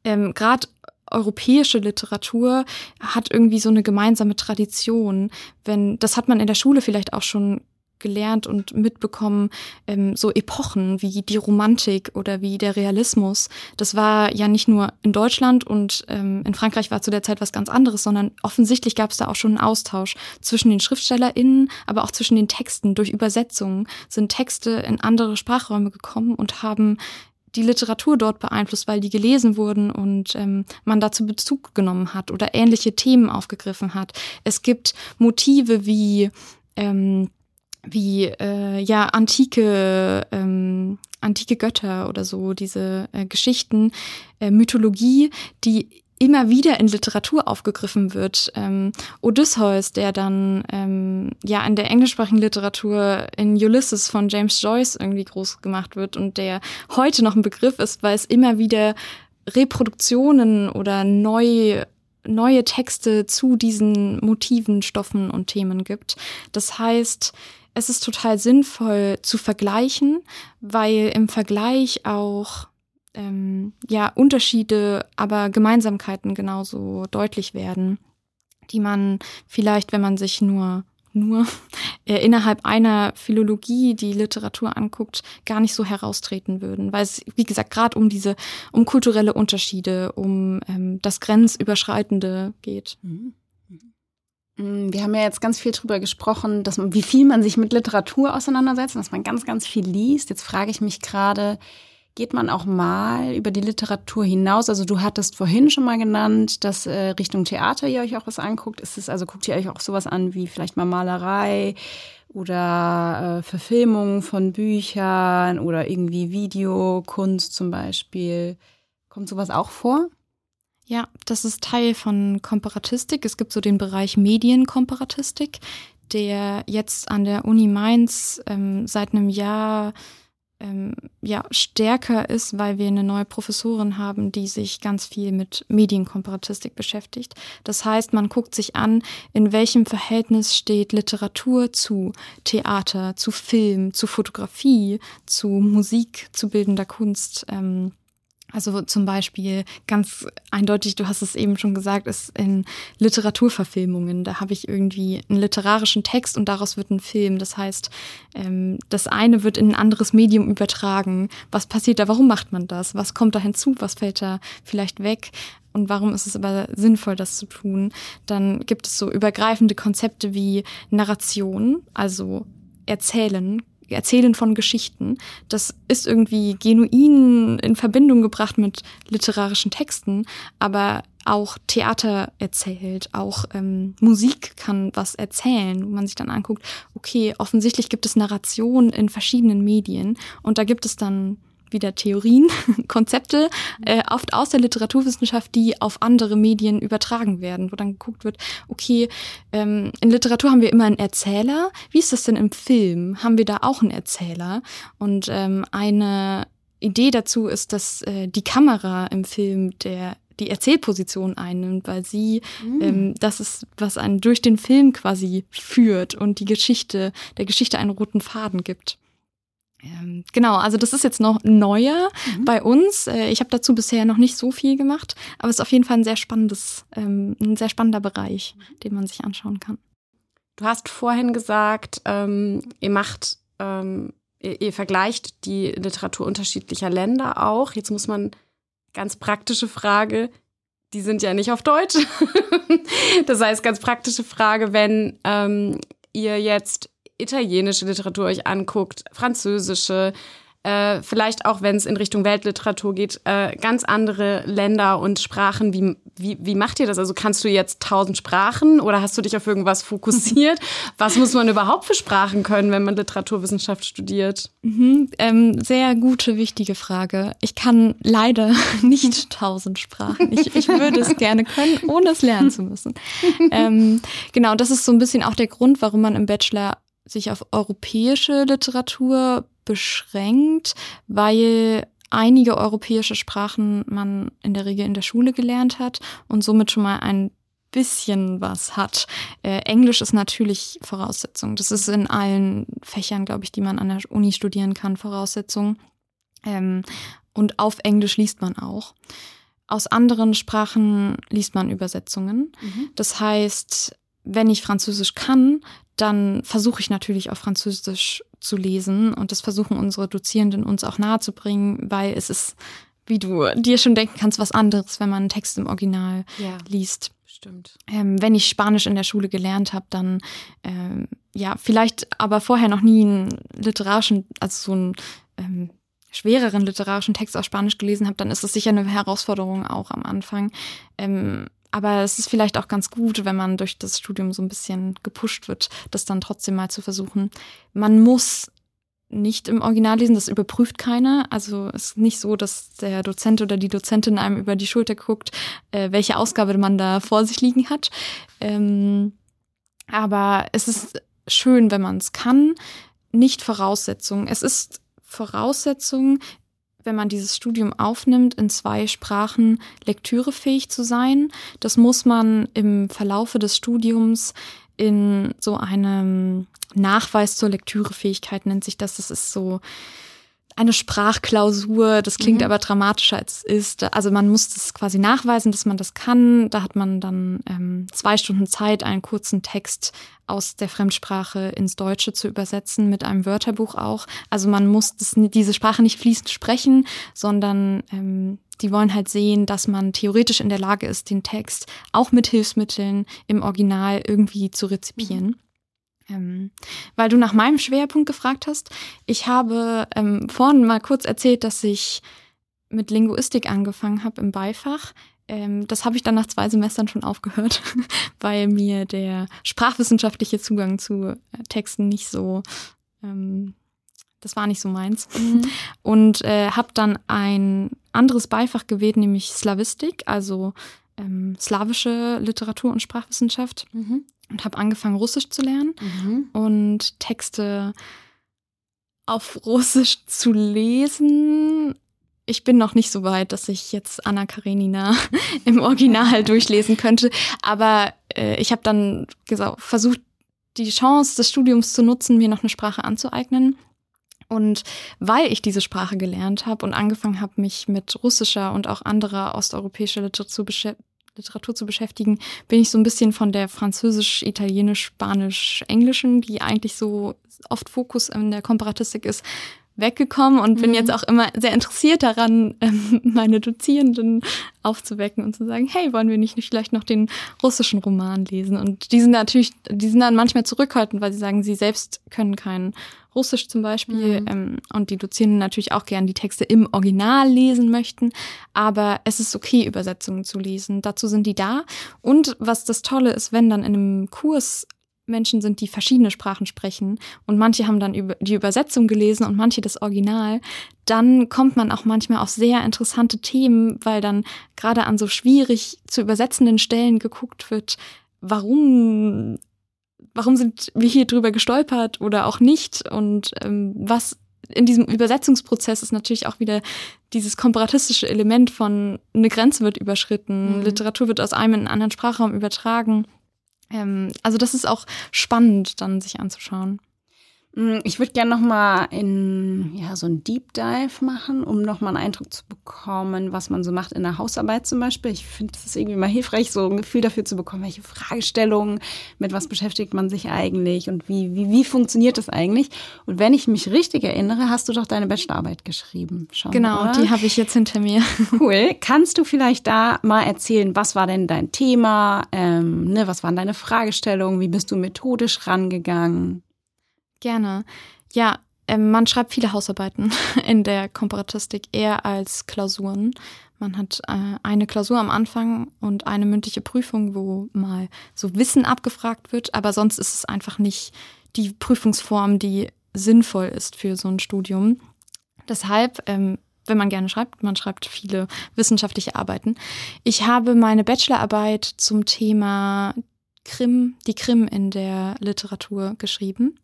ähm, gerade europäische Literatur hat irgendwie so eine gemeinsame Tradition. Wenn das hat man in der Schule vielleicht auch schon gelernt und mitbekommen, ähm, so Epochen wie die Romantik oder wie der Realismus. Das war ja nicht nur in Deutschland und ähm, in Frankreich war zu der Zeit was ganz anderes, sondern offensichtlich gab es da auch schon einen Austausch zwischen den SchriftstellerInnen, aber auch zwischen den Texten. Durch Übersetzungen sind Texte in andere Sprachräume gekommen und haben die Literatur dort beeinflusst, weil die gelesen wurden und ähm, man dazu Bezug genommen hat oder ähnliche Themen aufgegriffen hat. Es gibt Motive wie ähm, wie äh, ja antike ähm, antike Götter oder so diese äh, Geschichten äh, Mythologie die immer wieder in Literatur aufgegriffen wird. Ähm, Odysseus, der dann ähm, ja in der englischsprachigen Literatur in Ulysses von James Joyce irgendwie groß gemacht wird und der heute noch ein Begriff ist, weil es immer wieder Reproduktionen oder neu neue Texte zu diesen Motiven, Stoffen und Themen gibt. Das heißt, es ist total sinnvoll zu vergleichen, weil im Vergleich auch ähm, ja Unterschiede, aber Gemeinsamkeiten genauso deutlich werden, die man vielleicht, wenn man sich nur nur äh, innerhalb einer Philologie die Literatur anguckt, gar nicht so heraustreten würden, weil es, wie gesagt, gerade um diese, um kulturelle Unterschiede, um ähm, das Grenzüberschreitende geht. Mhm. Mm, wir haben ja jetzt ganz viel darüber gesprochen, dass man, wie viel man sich mit Literatur auseinandersetzt, dass man ganz, ganz viel liest. Jetzt frage ich mich gerade, geht man auch mal über die Literatur hinaus? Also du hattest vorhin schon mal genannt, dass äh, Richtung Theater ihr euch auch was anguckt. Ist es also guckt ihr euch auch sowas an wie vielleicht mal Malerei oder äh, Verfilmung von Büchern oder irgendwie Videokunst zum Beispiel? Kommt sowas auch vor? Ja, das ist Teil von Komparatistik. Es gibt so den Bereich Medienkomparatistik, der jetzt an der Uni Mainz ähm, seit einem Jahr ähm, ja, stärker ist, weil wir eine neue Professorin haben, die sich ganz viel mit Medienkomparatistik beschäftigt. Das heißt, man guckt sich an, in welchem Verhältnis steht Literatur zu Theater, zu Film, zu Fotografie, zu Musik, zu bildender Kunst. Ähm, also zum Beispiel ganz eindeutig, du hast es eben schon gesagt, ist in Literaturverfilmungen. Da habe ich irgendwie einen literarischen Text und daraus wird ein Film. Das heißt, ähm, das eine wird in ein anderes Medium übertragen. Was passiert da? Warum macht man das? Was kommt da hinzu? Was fällt da vielleicht weg? Und warum ist es aber sinnvoll, das zu tun? Dann gibt es so übergreifende Konzepte wie Narration, also Erzählen, Erzählen von Geschichten. Das ist irgendwie genuin in Verbindung gebracht mit literarischen Texten, aber auch Theater erzählt, auch ähm, Musik kann was erzählen, wo man sich dann anguckt, okay, offensichtlich gibt es Narration in verschiedenen Medien und da gibt es dann wieder Theorien, Konzepte, äh, oft aus der Literaturwissenschaft, die auf andere Medien übertragen werden, wo dann geguckt wird, okay, ähm, in Literatur haben wir immer einen Erzähler. Wie ist das denn im Film? Haben wir da auch einen Erzähler? Und ähm, eine Idee dazu ist, dass äh, die Kamera im Film der die Erzählposition einnimmt, weil sie mhm. ähm, das ist, was einen durch den Film quasi führt und die Geschichte, der Geschichte einen roten Faden gibt. Ähm, genau, also das ist jetzt noch neuer mhm. bei uns. Äh, ich habe dazu bisher noch nicht so viel gemacht, aber es ist auf jeden Fall ein sehr spannendes, ähm, ein sehr spannender Bereich, den man sich anschauen kann. Du hast vorhin gesagt, ähm, ihr macht, ähm, ihr, ihr vergleicht die Literatur unterschiedlicher Länder auch. Jetzt muss man ganz praktische Frage, die sind ja nicht auf Deutsch. das heißt, ganz praktische Frage, wenn ähm, ihr jetzt italienische Literatur euch anguckt, französische, äh, vielleicht auch, wenn es in Richtung Weltliteratur geht, äh, ganz andere Länder und Sprachen. Wie, wie, wie macht ihr das? Also kannst du jetzt tausend Sprachen oder hast du dich auf irgendwas fokussiert? Was muss man überhaupt für Sprachen können, wenn man Literaturwissenschaft studiert? Mhm, ähm, sehr gute, wichtige Frage. Ich kann leider nicht tausend Sprachen. Ich, ich würde es gerne können, ohne es lernen zu müssen. Ähm, genau, das ist so ein bisschen auch der Grund, warum man im Bachelor sich auf europäische Literatur beschränkt, weil einige europäische Sprachen man in der Regel in der Schule gelernt hat und somit schon mal ein bisschen was hat. Äh, Englisch ist natürlich Voraussetzung. Das ist in allen Fächern, glaube ich, die man an der Uni studieren kann, Voraussetzung. Ähm, und auf Englisch liest man auch. Aus anderen Sprachen liest man Übersetzungen. Mhm. Das heißt, wenn ich Französisch kann, dann versuche ich natürlich auf Französisch zu lesen und das versuchen unsere Dozierenden uns auch nahezubringen, weil es ist, wie du dir schon denken kannst, was anderes, wenn man einen Text im Original ja. liest. Stimmt. Ähm, wenn ich Spanisch in der Schule gelernt habe, dann ähm, ja, vielleicht aber vorher noch nie einen literarischen, also so einen ähm, schwereren literarischen Text auf Spanisch gelesen habe, dann ist das sicher eine Herausforderung auch am Anfang. Ähm, aber es ist vielleicht auch ganz gut, wenn man durch das Studium so ein bisschen gepusht wird, das dann trotzdem mal zu versuchen. Man muss nicht im Original lesen, das überprüft keiner. Also es ist nicht so, dass der Dozent oder die Dozentin einem über die Schulter guckt, äh, welche Ausgabe man da vor sich liegen hat. Ähm, aber es ist schön, wenn man es kann. Nicht Voraussetzung. Es ist Voraussetzung, wenn man dieses Studium aufnimmt, in zwei Sprachen lektürefähig zu sein. Das muss man im Verlaufe des Studiums in so einem Nachweis zur Lektürefähigkeit nennt sich das. Das ist so eine Sprachklausur. Das klingt mhm. aber dramatischer als es ist. Also man muss das quasi nachweisen, dass man das kann. Da hat man dann ähm, zwei Stunden Zeit, einen kurzen Text aus der Fremdsprache ins Deutsche zu übersetzen, mit einem Wörterbuch auch. Also man muss das, diese Sprache nicht fließend sprechen, sondern ähm, die wollen halt sehen, dass man theoretisch in der Lage ist, den Text auch mit Hilfsmitteln im Original irgendwie zu rezipieren. Mhm. Ähm, weil du nach meinem Schwerpunkt gefragt hast. Ich habe ähm, vorhin mal kurz erzählt, dass ich mit Linguistik angefangen habe im Beifach. Ähm, das habe ich dann nach zwei Semestern schon aufgehört, weil mir der sprachwissenschaftliche Zugang zu äh, Texten nicht so, ähm, das war nicht so meins. Mhm. Und äh, habe dann ein anderes Beifach gewählt, nämlich Slavistik, also ähm, slawische Literatur und Sprachwissenschaft. Mhm und habe angefangen, Russisch zu lernen mhm. und Texte auf Russisch zu lesen. Ich bin noch nicht so weit, dass ich jetzt Anna Karenina im Original durchlesen könnte, aber äh, ich habe dann versucht, die Chance des Studiums zu nutzen, mir noch eine Sprache anzueignen. Und weil ich diese Sprache gelernt habe und angefangen habe, mich mit russischer und auch anderer osteuropäischer Literatur Literatur zu beschäftigen, bin ich so ein bisschen von der französisch, italienisch, spanisch, englischen, die eigentlich so oft Fokus in der Komparatistik ist, weggekommen und bin mhm. jetzt auch immer sehr interessiert daran, ähm, meine Dozierenden aufzuwecken und zu sagen, hey, wollen wir nicht vielleicht noch den russischen Roman lesen? Und die sind natürlich, die sind dann manchmal zurückhaltend, weil sie sagen, sie selbst können kein Russisch zum Beispiel mhm. ähm, und die Dozierenden natürlich auch gern die Texte im Original lesen möchten. Aber es ist okay, Übersetzungen zu lesen. Dazu sind die da. Und was das Tolle ist, wenn dann in einem Kurs Menschen sind, die verschiedene Sprachen sprechen und manche haben dann die Übersetzung gelesen und manche das Original, dann kommt man auch manchmal auf sehr interessante Themen, weil dann gerade an so schwierig zu übersetzenden Stellen geguckt wird, warum warum sind wir hier drüber gestolpert oder auch nicht und ähm, was in diesem Übersetzungsprozess ist natürlich auch wieder dieses komparatistische Element von eine Grenze wird überschritten, mhm. Literatur wird aus einem in einen anderen Sprachraum übertragen. Ähm, also das ist auch spannend dann sich anzuschauen. Mm, ich würde gerne noch mal in ja so ein Deep Dive machen, um noch mal einen Eindruck zu bekommen, was man so macht in der Hausarbeit zum Beispiel. Ich finde es irgendwie mal hilfreich, so ein Gefühl dafür zu bekommen, welche Fragestellungen, mit was beschäftigt man sich eigentlich und wie wie wie funktioniert das eigentlich? Und wenn ich mich richtig erinnere, hast du doch deine Bachelorarbeit geschrieben schon. Genau, oder? die habe ich jetzt hinter mir. Cool. Kannst du vielleicht da mal erzählen, was war denn dein Thema? Ähm, ne, was waren deine Fragestellungen? Wie bist du methodisch rangegangen? Gerne. Ja, ähm, man schreibt viele Hausarbeiten in der Komparatistik eher als Klausuren. Man hat äh, eine Klausur am Anfang und eine mündliche Prüfung, wo mal so Wissen abgefragt wird, aber sonst ist es einfach nicht die Prüfungsform, die sinnvoll ist für so ein Studium. Deshalb, ähm, wenn man gerne schreibt, man schreibt viele wissenschaftliche Arbeiten. Ich habe meine Bachelorarbeit zum Thema Krim, die Krim in der Literatur geschrieben.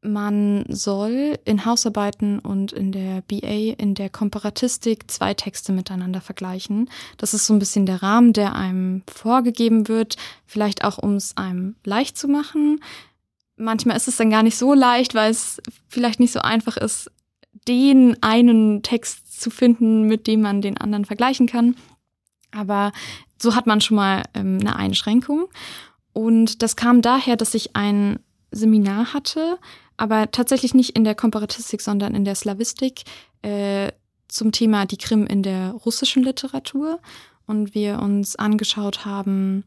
Man soll in Hausarbeiten und in der BA, in der Komparatistik zwei Texte miteinander vergleichen. Das ist so ein bisschen der Rahmen, der einem vorgegeben wird, vielleicht auch um es einem leicht zu machen. Manchmal ist es dann gar nicht so leicht, weil es vielleicht nicht so einfach ist, den einen Text zu finden, mit dem man den anderen vergleichen kann. Aber so hat man schon mal ähm, eine Einschränkung. Und das kam daher, dass ich ein Seminar hatte, aber tatsächlich nicht in der Komparatistik, sondern in der Slavistik äh, zum Thema die Krim in der russischen Literatur. Und wir uns angeschaut haben,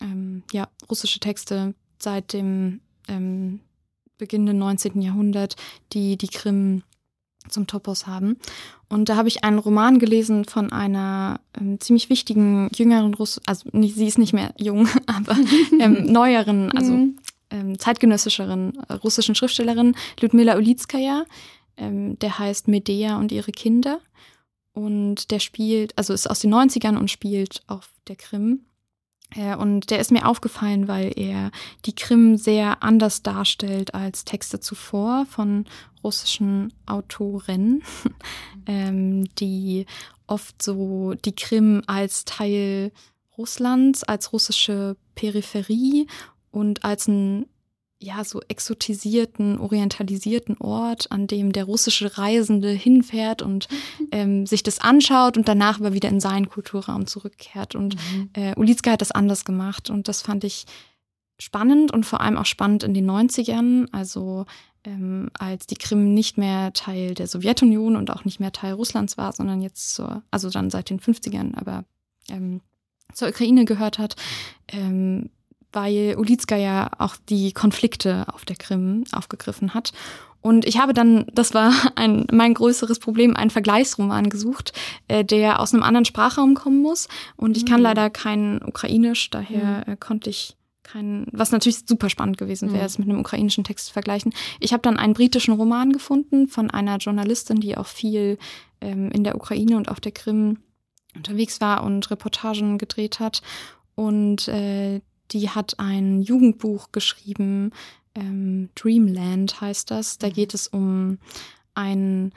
ähm, ja, russische Texte seit dem ähm, beginnenden 19. Jahrhundert, die die Krim zum Topos haben. Und da habe ich einen Roman gelesen von einer ähm, ziemlich wichtigen jüngeren Russ, also sie ist nicht mehr jung, aber ähm, neueren, also mhm. Ähm, zeitgenössischeren äh, russischen Schriftstellerin Ludmila Ulitskaya. Ähm, der heißt Medea und ihre Kinder. Und der spielt, also ist aus den 90ern und spielt auf der Krim. Äh, und der ist mir aufgefallen, weil er die Krim sehr anders darstellt als Texte zuvor von russischen Autoren, ähm, die oft so die Krim als Teil Russlands, als russische Peripherie und als ein ja, so exotisierten, orientalisierten Ort, an dem der russische Reisende hinfährt und ähm, sich das anschaut und danach aber wieder in seinen Kulturraum zurückkehrt. Und mhm. äh, Ulizka hat das anders gemacht und das fand ich spannend und vor allem auch spannend in den 90ern, also ähm, als die Krim nicht mehr Teil der Sowjetunion und auch nicht mehr Teil Russlands war, sondern jetzt zur, also dann seit den 50ern, aber ähm, zur Ukraine gehört hat, ähm, weil Ulitska ja auch die Konflikte auf der Krim aufgegriffen hat. Und ich habe dann, das war ein, mein größeres Problem, einen Vergleichsroman gesucht, äh, der aus einem anderen Sprachraum kommen muss. Und ich kann mhm. leider kein Ukrainisch, daher mhm. äh, konnte ich kein, was natürlich super spannend gewesen wäre, mhm. es mit einem ukrainischen Text zu vergleichen. Ich habe dann einen britischen Roman gefunden von einer Journalistin, die auch viel ähm, in der Ukraine und auf der Krim unterwegs war und Reportagen gedreht hat. Und äh, die hat ein Jugendbuch geschrieben, ähm, Dreamland heißt das. Da mhm. geht es um ein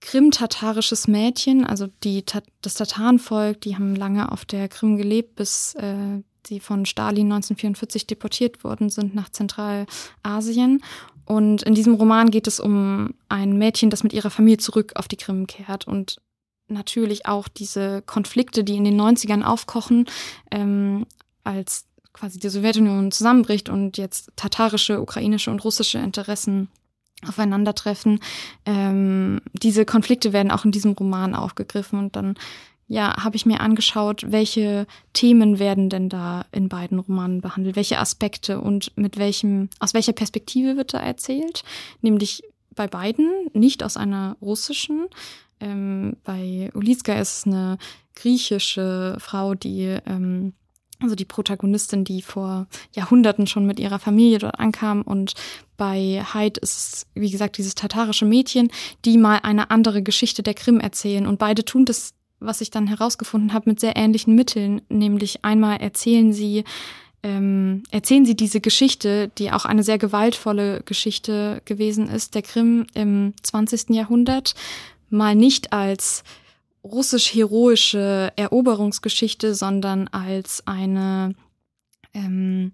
krim-tatarisches Mädchen, also die, das Tatarenvolk, die haben lange auf der Krim gelebt, bis äh, sie von Stalin 1944 deportiert worden sind nach Zentralasien. Und in diesem Roman geht es um ein Mädchen, das mit ihrer Familie zurück auf die Krim kehrt und natürlich auch diese Konflikte, die in den 90ern aufkochen, ähm, als quasi die Sowjetunion zusammenbricht und jetzt tatarische, ukrainische und russische Interessen aufeinandertreffen. Ähm, diese Konflikte werden auch in diesem Roman aufgegriffen und dann ja, habe ich mir angeschaut, welche Themen werden denn da in beiden Romanen behandelt, welche Aspekte und mit welchem, aus welcher Perspektive wird da erzählt, nämlich bei beiden, nicht aus einer russischen. Ähm, bei Ulitska ist es eine griechische Frau, die ähm, also die Protagonistin, die vor Jahrhunderten schon mit ihrer Familie dort ankam. Und bei Hyde ist es, wie gesagt, dieses tatarische Mädchen, die mal eine andere Geschichte der Krim erzählen. Und beide tun das, was ich dann herausgefunden habe, mit sehr ähnlichen Mitteln. Nämlich einmal erzählen sie, ähm, erzählen sie diese Geschichte, die auch eine sehr gewaltvolle Geschichte gewesen ist, der Krim im 20. Jahrhundert, mal nicht als russisch-heroische Eroberungsgeschichte, sondern als eine, ähm,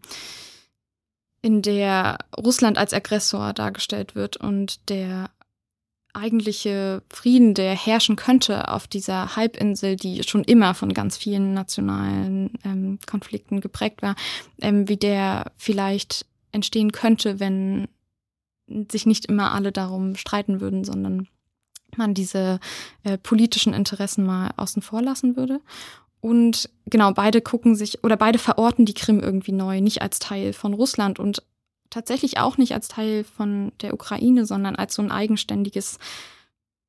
in der Russland als Aggressor dargestellt wird und der eigentliche Frieden, der herrschen könnte auf dieser Halbinsel, die schon immer von ganz vielen nationalen ähm, Konflikten geprägt war, ähm, wie der vielleicht entstehen könnte, wenn sich nicht immer alle darum streiten würden, sondern man diese äh, politischen Interessen mal außen vor lassen würde. Und genau, beide gucken sich oder beide verorten die Krim irgendwie neu, nicht als Teil von Russland und tatsächlich auch nicht als Teil von der Ukraine, sondern als so ein eigenständiges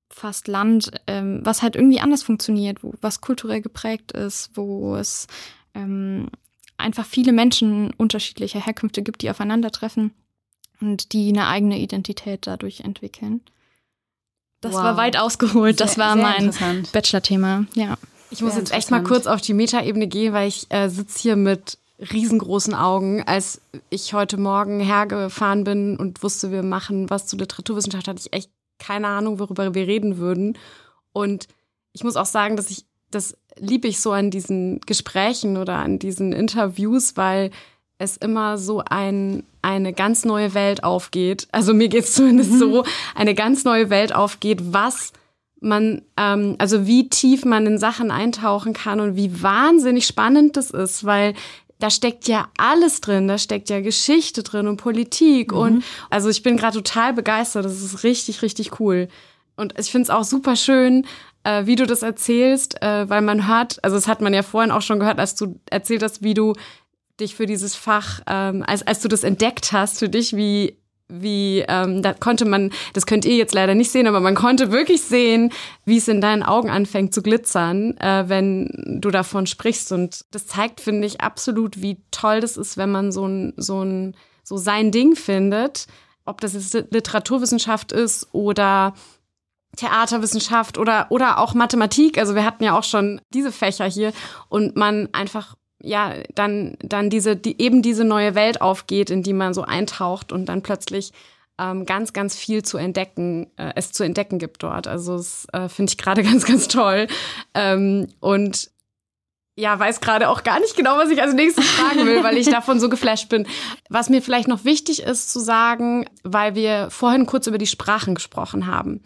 fast Land, ähm, was halt irgendwie anders funktioniert, wo, was kulturell geprägt ist, wo es ähm, einfach viele Menschen unterschiedlicher Herkünfte gibt, die aufeinandertreffen und die eine eigene Identität dadurch entwickeln. Das wow. war weit ausgeholt. Das sehr, war mein Bachelor-Thema. Ja. Ich muss jetzt echt mal kurz auf die Metaebene gehen, weil ich äh, sitze hier mit riesengroßen Augen. Als ich heute Morgen hergefahren bin und wusste, wir machen was zu Literaturwissenschaft, hatte ich echt keine Ahnung, worüber wir reden würden. Und ich muss auch sagen, dass ich, das liebe ich so an diesen Gesprächen oder an diesen Interviews, weil es immer so ein, eine ganz neue Welt aufgeht. Also mir geht's zumindest mhm. so, eine ganz neue Welt aufgeht, was man, ähm, also wie tief man in Sachen eintauchen kann und wie wahnsinnig spannend das ist, weil da steckt ja alles drin, da steckt ja Geschichte drin und Politik mhm. und also ich bin gerade total begeistert, das ist richtig, richtig cool. Und ich finde es auch super schön, äh, wie du das erzählst, äh, weil man hört, also das hat man ja vorhin auch schon gehört, als du erzählt hast, wie du dich für dieses Fach, ähm, als, als du das entdeckt hast, für dich, wie wie ähm, da konnte man, das könnt ihr jetzt leider nicht sehen, aber man konnte wirklich sehen, wie es in deinen Augen anfängt zu glitzern, äh, wenn du davon sprichst. Und das zeigt, finde ich, absolut, wie toll das ist, wenn man so ein, so ein, so sein Ding findet, ob das jetzt Literaturwissenschaft ist oder Theaterwissenschaft oder, oder auch Mathematik. Also wir hatten ja auch schon diese Fächer hier und man einfach ja, dann, dann diese, die, eben diese neue Welt aufgeht, in die man so eintaucht und dann plötzlich ähm, ganz, ganz viel zu entdecken, äh, es zu entdecken gibt dort. Also das äh, finde ich gerade ganz, ganz toll. Ähm, und ja, weiß gerade auch gar nicht genau, was ich als nächstes fragen will, weil ich davon so geflasht bin. Was mir vielleicht noch wichtig ist zu sagen, weil wir vorhin kurz über die Sprachen gesprochen haben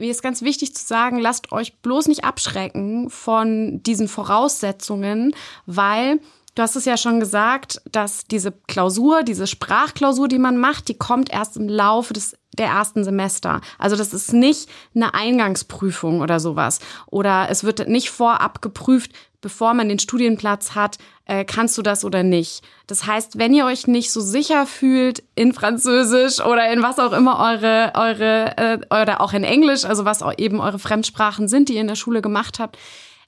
mir ist ganz wichtig zu sagen, lasst euch bloß nicht abschrecken von diesen Voraussetzungen, weil du hast es ja schon gesagt, dass diese Klausur, diese Sprachklausur, die man macht, die kommt erst im Laufe des der ersten Semester. Also das ist nicht eine Eingangsprüfung oder sowas. Oder es wird nicht vorab geprüft, bevor man den Studienplatz hat, äh, kannst du das oder nicht. Das heißt, wenn ihr euch nicht so sicher fühlt in Französisch oder in was auch immer eure, eure, äh, oder auch in Englisch, also was eben eure Fremdsprachen sind, die ihr in der Schule gemacht habt,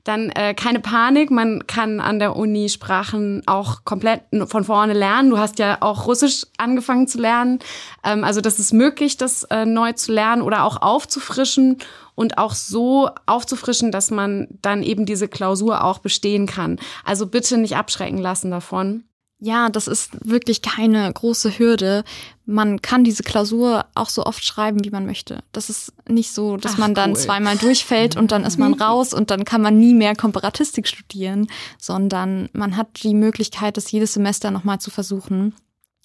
dann äh, keine Panik, man kann an der Uni Sprachen auch komplett von vorne lernen. Du hast ja auch Russisch angefangen zu lernen. Ähm, also das ist möglich, das äh, neu zu lernen oder auch aufzufrischen und auch so aufzufrischen, dass man dann eben diese Klausur auch bestehen kann. Also bitte nicht abschrecken lassen davon. Ja, das ist wirklich keine große Hürde. Man kann diese Klausur auch so oft schreiben, wie man möchte. Das ist nicht so, dass Ach, man dann cool. zweimal durchfällt und dann ist man raus und dann kann man nie mehr Komparatistik studieren, sondern man hat die Möglichkeit, das jedes Semester nochmal zu versuchen.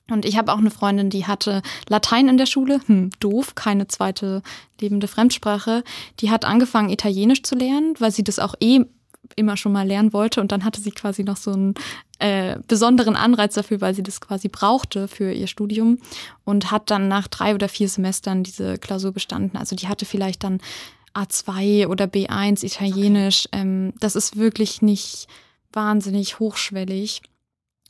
Und ich habe auch eine Freundin, die hatte Latein in der Schule. Hm, doof, keine zweite lebende Fremdsprache. Die hat angefangen, Italienisch zu lernen, weil sie das auch eh immer schon mal lernen wollte. Und dann hatte sie quasi noch so einen äh, besonderen Anreiz dafür, weil sie das quasi brauchte für ihr Studium. Und hat dann nach drei oder vier Semestern diese Klausur bestanden. Also die hatte vielleicht dann A2 oder B1 Italienisch. Ähm, das ist wirklich nicht wahnsinnig hochschwellig.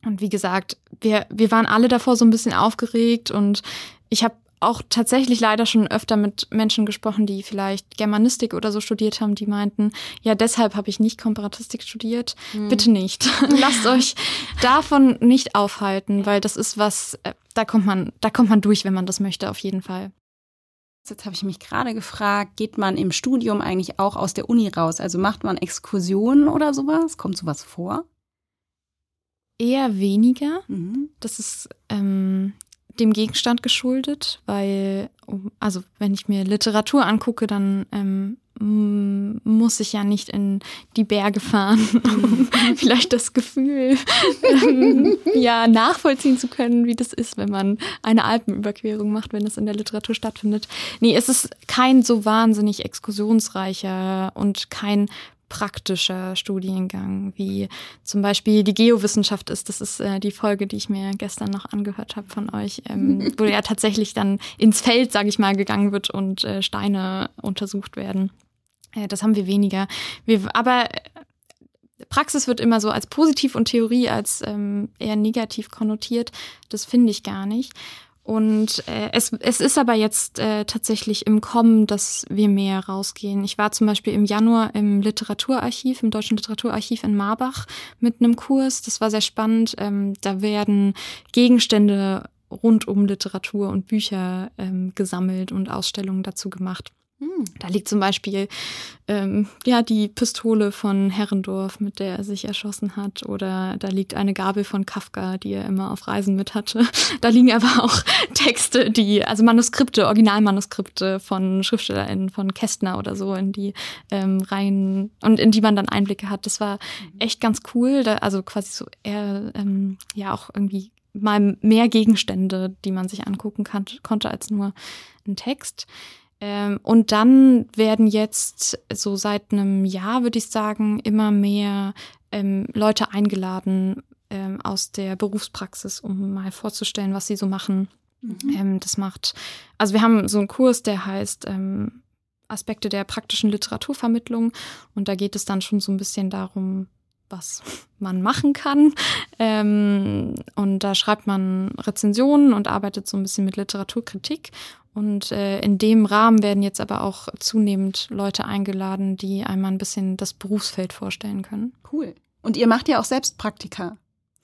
Und wie gesagt, wir, wir waren alle davor so ein bisschen aufgeregt und ich habe auch tatsächlich leider schon öfter mit Menschen gesprochen, die vielleicht Germanistik oder so studiert haben, die meinten, ja, deshalb habe ich nicht Komparatistik studiert. Hm. Bitte nicht. Lasst euch davon nicht aufhalten, weil das ist was, äh, da kommt man, da kommt man durch, wenn man das möchte, auf jeden Fall. Jetzt habe ich mich gerade gefragt, geht man im Studium eigentlich auch aus der Uni raus? Also macht man Exkursionen oder sowas? Kommt sowas vor? Eher weniger. Mhm. Das ist ähm, dem Gegenstand geschuldet, weil, also wenn ich mir Literatur angucke, dann ähm, muss ich ja nicht in die Berge fahren, um vielleicht das Gefühl ähm, ja nachvollziehen zu können, wie das ist, wenn man eine Alpenüberquerung macht, wenn es in der Literatur stattfindet. Nee, es ist kein so wahnsinnig exkursionsreicher und kein praktischer Studiengang, wie zum Beispiel die Geowissenschaft ist. Das ist äh, die Folge, die ich mir gestern noch angehört habe von euch, ähm, wo ja tatsächlich dann ins Feld, sage ich mal, gegangen wird und äh, Steine untersucht werden. Äh, das haben wir weniger. Wir, aber äh, Praxis wird immer so als positiv und Theorie als ähm, eher negativ konnotiert. Das finde ich gar nicht. Und äh, es, es ist aber jetzt äh, tatsächlich im Kommen, dass wir mehr rausgehen. Ich war zum Beispiel im Januar im Literaturarchiv, im Deutschen Literaturarchiv in Marbach mit einem Kurs. Das war sehr spannend. Ähm, da werden Gegenstände rund um Literatur und Bücher ähm, gesammelt und Ausstellungen dazu gemacht. Hm. Da liegt zum Beispiel ähm, ja die Pistole von Herrendorf, mit der er sich erschossen hat, oder da liegt eine Gabel von Kafka, die er immer auf Reisen mit hatte. Da liegen aber auch Texte, die also Manuskripte, Originalmanuskripte von SchriftstellerInnen, von Kästner oder so, in die ähm, rein und in die man dann Einblicke hat. Das war mhm. echt ganz cool. Da, also quasi so eher ähm, ja auch irgendwie mal mehr Gegenstände, die man sich angucken kann, konnte, als nur ein Text. Ähm, und dann werden jetzt so seit einem Jahr, würde ich sagen, immer mehr ähm, Leute eingeladen ähm, aus der Berufspraxis, um mal vorzustellen, was sie so machen. Mhm. Ähm, das macht, also wir haben so einen Kurs, der heißt ähm, Aspekte der praktischen Literaturvermittlung. Und da geht es dann schon so ein bisschen darum, was man machen kann. Ähm, und da schreibt man Rezensionen und arbeitet so ein bisschen mit Literaturkritik. Und äh, in dem Rahmen werden jetzt aber auch zunehmend Leute eingeladen, die einmal ein bisschen das Berufsfeld vorstellen können. Cool. Und ihr macht ja auch selbst Praktika,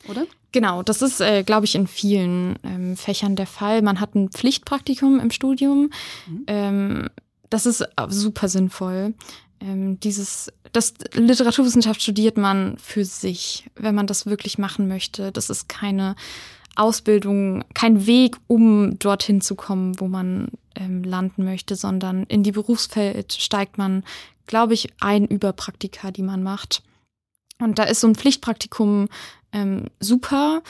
oder? Genau, das ist, äh, glaube ich, in vielen ähm, Fächern der Fall. Man hat ein Pflichtpraktikum im Studium. Mhm. Ähm, das ist super sinnvoll. Ähm, dieses, das Literaturwissenschaft studiert man für sich, wenn man das wirklich machen möchte. Das ist keine Ausbildung, kein Weg, um dorthin zu kommen, wo man ähm, landen möchte, sondern in die Berufsfeld steigt man, glaube ich, ein über Praktika, die man macht. Und da ist so ein Pflichtpraktikum ähm, super,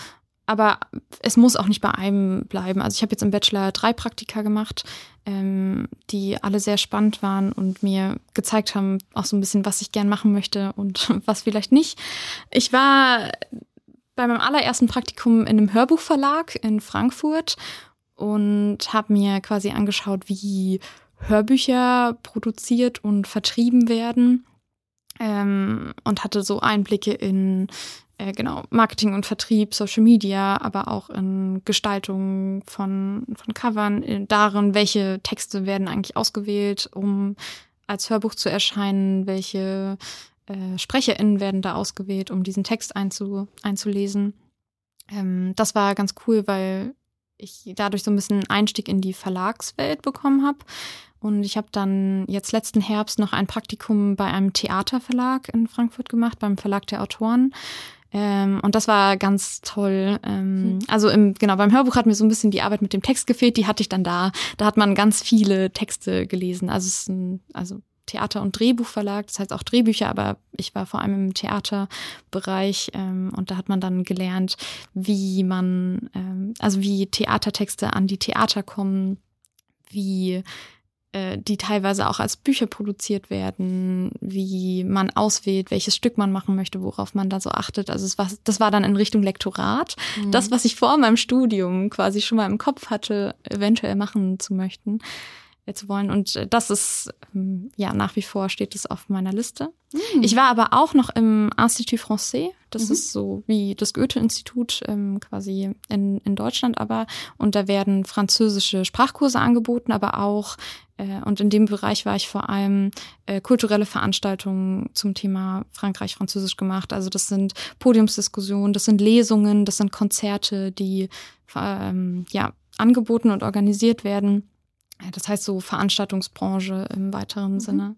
aber es muss auch nicht bei einem bleiben. Also ich habe jetzt im Bachelor drei Praktika gemacht, ähm, die alle sehr spannend waren und mir gezeigt haben, auch so ein bisschen, was ich gern machen möchte und was vielleicht nicht. Ich war bei meinem allerersten Praktikum in einem Hörbuchverlag in Frankfurt und habe mir quasi angeschaut, wie Hörbücher produziert und vertrieben werden ähm, und hatte so Einblicke in äh, genau Marketing und Vertrieb, Social Media, aber auch in Gestaltung von von Covern, in, darin, welche Texte werden eigentlich ausgewählt, um als Hörbuch zu erscheinen, welche äh, SprecherInnen werden da ausgewählt, um diesen Text einzu, einzulesen. Ähm, das war ganz cool, weil ich dadurch so ein bisschen Einstieg in die Verlagswelt bekommen habe. Und ich habe dann jetzt letzten Herbst noch ein Praktikum bei einem Theaterverlag in Frankfurt gemacht, beim Verlag der Autoren. Ähm, und das war ganz toll. Ähm, hm. Also im, genau, beim Hörbuch hat mir so ein bisschen die Arbeit mit dem Text gefehlt, die hatte ich dann da. Da hat man ganz viele Texte gelesen. Also es ist ein, also Theater- und Drehbuchverlag, das heißt auch Drehbücher, aber ich war vor allem im Theaterbereich ähm, und da hat man dann gelernt, wie man, ähm, also wie Theatertexte an die Theater kommen, wie äh, die teilweise auch als Bücher produziert werden, wie man auswählt, welches Stück man machen möchte, worauf man da so achtet. Also es war, das war dann in Richtung Lektorat. Mhm. Das, was ich vor meinem Studium quasi schon mal im Kopf hatte, eventuell machen zu möchten zu wollen. Und äh, das ist, ähm, ja, nach wie vor steht es auf meiner Liste. Mhm. Ich war aber auch noch im Institut Français. Das mhm. ist so wie das Goethe-Institut ähm, quasi in, in Deutschland aber. Und da werden französische Sprachkurse angeboten, aber auch, äh, und in dem Bereich war ich vor allem äh, kulturelle Veranstaltungen zum Thema Frankreich-Französisch gemacht. Also das sind Podiumsdiskussionen, das sind Lesungen, das sind Konzerte, die ähm, ja angeboten und organisiert werden. Das heißt so Veranstaltungsbranche im weiteren mhm. Sinne.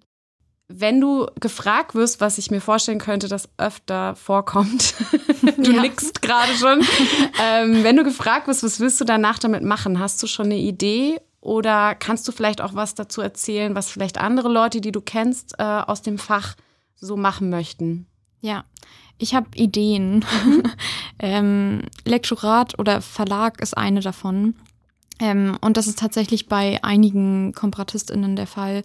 Wenn du gefragt wirst, was ich mir vorstellen könnte, dass öfter vorkommt, du ja. nickst gerade schon, ähm, wenn du gefragt wirst, was willst du danach damit machen? Hast du schon eine Idee oder kannst du vielleicht auch was dazu erzählen, was vielleicht andere Leute, die du kennst, äh, aus dem Fach so machen möchten? Ja, ich habe Ideen. Mhm. ähm, Lektorat oder Verlag ist eine davon. Ähm, und das ist tatsächlich bei einigen KomparatistInnen der Fall.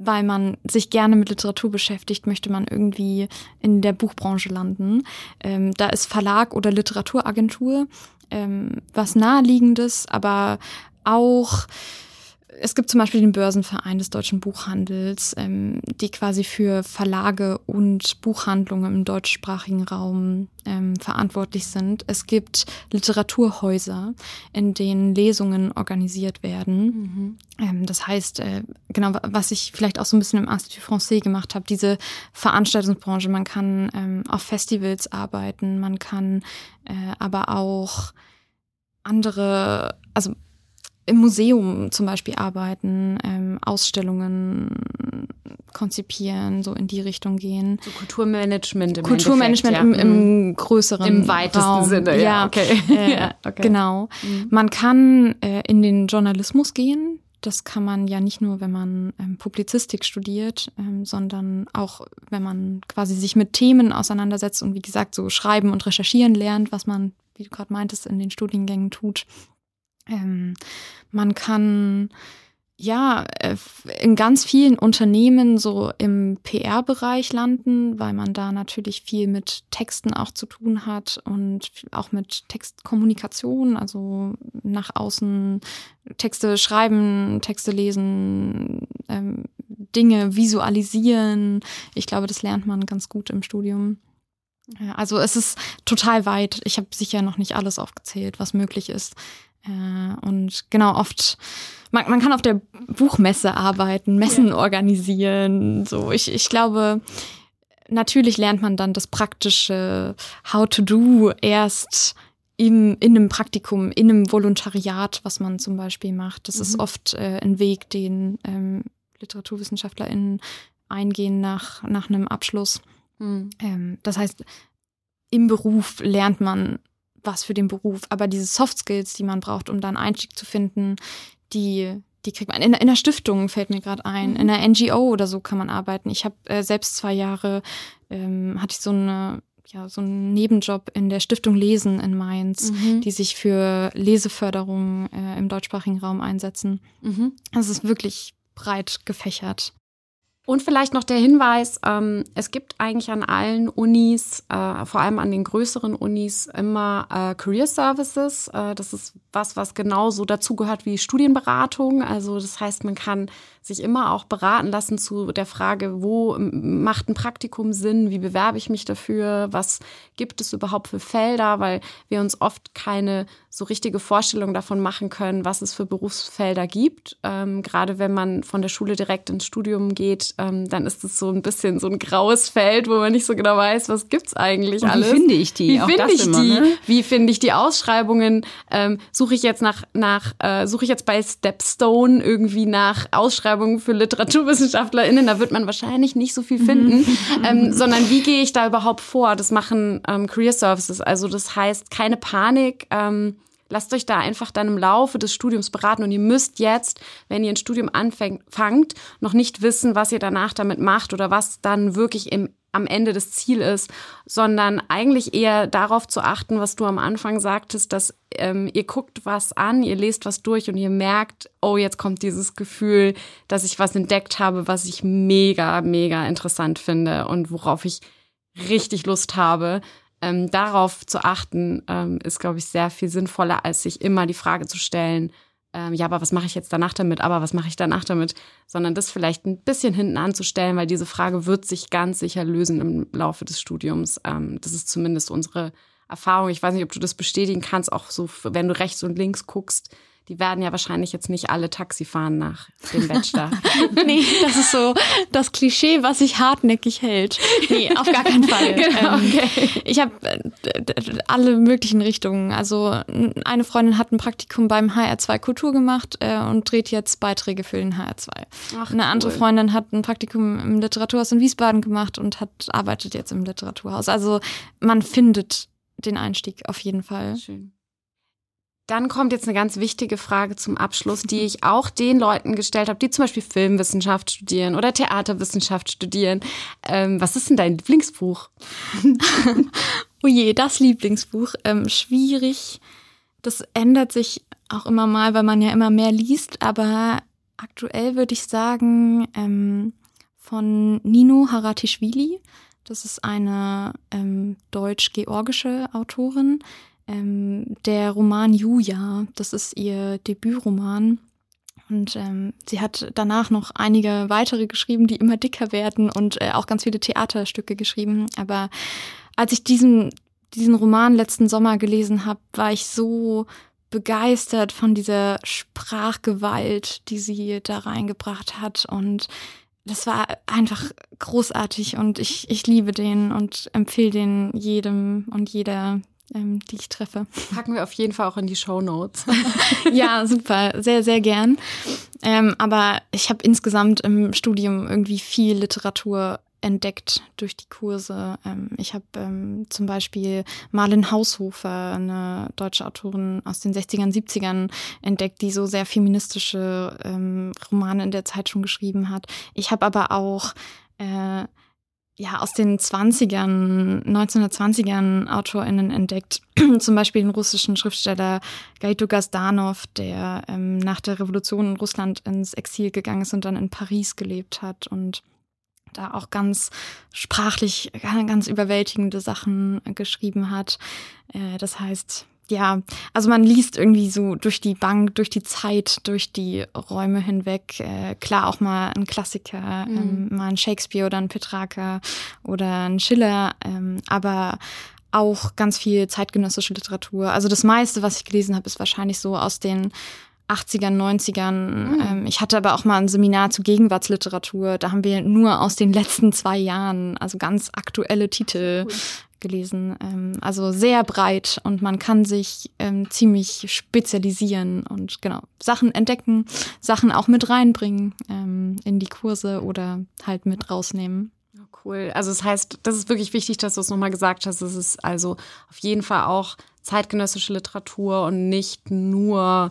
Weil man sich gerne mit Literatur beschäftigt, möchte man irgendwie in der Buchbranche landen. Ähm, da ist Verlag oder Literaturagentur ähm, was naheliegendes, aber auch es gibt zum Beispiel den Börsenverein des deutschen Buchhandels, ähm, die quasi für Verlage und Buchhandlungen im deutschsprachigen Raum ähm, verantwortlich sind. Es gibt Literaturhäuser, in denen Lesungen organisiert werden. Mhm. Ähm, das heißt, äh, genau, was ich vielleicht auch so ein bisschen im Institut Français gemacht habe, diese Veranstaltungsbranche. Man kann ähm, auf Festivals arbeiten, man kann äh, aber auch andere, also im Museum zum Beispiel arbeiten, ähm, Ausstellungen konzipieren, so in die Richtung gehen. So Kulturmanagement im Kulturmanagement ja. im, im, mhm. größeren Im weitesten Raum. Sinne, ja, ja okay. Äh, okay. Genau. Mhm. Man kann äh, in den Journalismus gehen. Das kann man ja nicht nur, wenn man ähm, Publizistik studiert, ähm, sondern auch, wenn man quasi sich mit Themen auseinandersetzt und wie gesagt so schreiben und recherchieren lernt, was man, wie du gerade meintest, in den Studiengängen tut. Ähm, man kann ja äh, in ganz vielen Unternehmen so im PR-Bereich landen, weil man da natürlich viel mit Texten auch zu tun hat und auch mit Textkommunikation, also nach außen Texte schreiben, Texte lesen, ähm, Dinge visualisieren. Ich glaube, das lernt man ganz gut im Studium. Also es ist total weit. Ich habe sicher noch nicht alles aufgezählt, was möglich ist. Äh, und genau, oft, man, man kann auf der Buchmesse arbeiten, Messen ja. organisieren. So, ich, ich glaube, natürlich lernt man dann das praktische How to Do erst im, in einem Praktikum, in einem Volontariat, was man zum Beispiel macht. Das mhm. ist oft äh, ein Weg, den ähm, LiteraturwissenschaftlerInnen eingehen nach, nach einem Abschluss. Mhm. Ähm, das heißt, im Beruf lernt man was für den Beruf. Aber diese Soft Skills, die man braucht, um dann Einstieg zu finden, die, die kriegt man. In, in der Stiftung fällt mir gerade ein. Mhm. In einer NGO oder so kann man arbeiten. Ich habe äh, selbst zwei Jahre, ähm, hatte ich so eine ja, so einen Nebenjob in der Stiftung Lesen in Mainz, mhm. die sich für Leseförderung äh, im deutschsprachigen Raum einsetzen. Mhm. Das ist wirklich breit gefächert. Und vielleicht noch der Hinweis, ähm, es gibt eigentlich an allen Unis, äh, vor allem an den größeren Unis, immer äh, Career Services. Äh, das ist was, was genauso dazugehört wie Studienberatung. Also das heißt, man kann sich immer auch beraten lassen zu der Frage, wo macht ein Praktikum Sinn, wie bewerbe ich mich dafür, was gibt es überhaupt für Felder, weil wir uns oft keine so richtige Vorstellung davon machen können, was es für Berufsfelder gibt. Ähm, gerade wenn man von der Schule direkt ins Studium geht, ähm, dann ist es so ein bisschen so ein graues Feld, wo man nicht so genau weiß, was gibt's eigentlich Und alles. Wie finde ich die? Wie finde ich immer, die? Ne? Wie finde ich die Ausschreibungen? Ähm, suche ich jetzt nach, nach äh, suche ich jetzt bei Stepstone irgendwie nach Ausschreibungen für LiteraturwissenschaftlerInnen? Da wird man wahrscheinlich nicht so viel finden, mhm. ähm, sondern wie gehe ich da überhaupt vor? Das machen ähm, Career Services. Also das heißt, keine Panik. Ähm, lasst euch da einfach dann im Laufe des Studiums beraten und ihr müsst jetzt, wenn ihr ein Studium anfangt, noch nicht wissen, was ihr danach damit macht oder was dann wirklich im am Ende das Ziel ist, sondern eigentlich eher darauf zu achten, was du am Anfang sagtest, dass ähm, ihr guckt was an, ihr lest was durch und ihr merkt, oh, jetzt kommt dieses Gefühl, dass ich was entdeckt habe, was ich mega, mega interessant finde und worauf ich richtig Lust habe. Ähm, darauf zu achten, ähm, ist, glaube ich, sehr viel sinnvoller, als sich immer die Frage zu stellen, ähm, ja, aber was mache ich jetzt danach damit, aber was mache ich danach damit, sondern das vielleicht ein bisschen hinten anzustellen, weil diese Frage wird sich ganz sicher lösen im Laufe des Studiums. Ähm, das ist zumindest unsere Erfahrung. Ich weiß nicht, ob du das bestätigen kannst, auch so, wenn du rechts und links guckst die werden ja wahrscheinlich jetzt nicht alle Taxi fahren nach dem Bachelor. nee, das ist so das Klischee, was sich hartnäckig hält. Nee, auf gar keinen Fall. genau, ähm, okay. Ich habe äh, alle möglichen Richtungen. Also eine Freundin hat ein Praktikum beim HR2 Kultur gemacht äh, und dreht jetzt Beiträge für den HR2. Ach, eine cool. andere Freundin hat ein Praktikum im Literaturhaus in Wiesbaden gemacht und hat arbeitet jetzt im Literaturhaus. Also man findet den Einstieg auf jeden Fall. Schön. Dann kommt jetzt eine ganz wichtige Frage zum Abschluss, die ich auch den Leuten gestellt habe, die zum Beispiel Filmwissenschaft studieren oder Theaterwissenschaft studieren. Ähm, was ist denn dein Lieblingsbuch? oh je, das Lieblingsbuch. Ähm, schwierig. Das ändert sich auch immer mal, weil man ja immer mehr liest. Aber aktuell würde ich sagen ähm, von Nino Haratischvili. Das ist eine ähm, deutsch-georgische Autorin ähm, der Roman Julia. Das ist ihr Debütroman. Und ähm, sie hat danach noch einige weitere geschrieben, die immer dicker werden und äh, auch ganz viele Theaterstücke geschrieben. Aber als ich diesen, diesen Roman letzten Sommer gelesen habe, war ich so begeistert von dieser Sprachgewalt, die sie da reingebracht hat. Und das war einfach großartig und ich, ich liebe den und empfehle den jedem und jeder, ähm, die ich treffe. Packen wir auf jeden Fall auch in die Show Notes. ja, super, sehr, sehr gern. Ähm, aber ich habe insgesamt im Studium irgendwie viel Literatur entdeckt durch die Kurse. Ähm, ich habe ähm, zum Beispiel Marlin Haushofer, eine deutsche Autorin aus den 60ern, 70ern entdeckt, die so sehr feministische ähm, Romane in der Zeit schon geschrieben hat. Ich habe aber auch äh, ja, aus den 20ern, 1920ern AutorInnen entdeckt. Zum Beispiel den russischen Schriftsteller Gaito Gazdanov, der ähm, nach der Revolution in Russland ins Exil gegangen ist und dann in Paris gelebt hat und da auch ganz sprachlich ganz überwältigende Sachen geschrieben hat. Äh, das heißt, ja, also man liest irgendwie so durch die Bank, durch die Zeit, durch die Räume hinweg. Äh, klar auch mal ein Klassiker, mhm. ähm, mal ein Shakespeare oder ein Petrarca oder ein Schiller, ähm, aber auch ganz viel zeitgenössische Literatur. Also das meiste, was ich gelesen habe, ist wahrscheinlich so aus den 80ern, 90ern. Mhm. Ähm, ich hatte aber auch mal ein Seminar zu Gegenwartsliteratur. Da haben wir nur aus den letzten zwei Jahren, also ganz aktuelle Titel cool. Gelesen. Ähm, also sehr breit und man kann sich ähm, ziemlich spezialisieren und genau Sachen entdecken, Sachen auch mit reinbringen ähm, in die Kurse oder halt mit rausnehmen. Cool. Also das heißt, das ist wirklich wichtig, dass du es nochmal gesagt hast. Es ist also auf jeden Fall auch zeitgenössische Literatur und nicht nur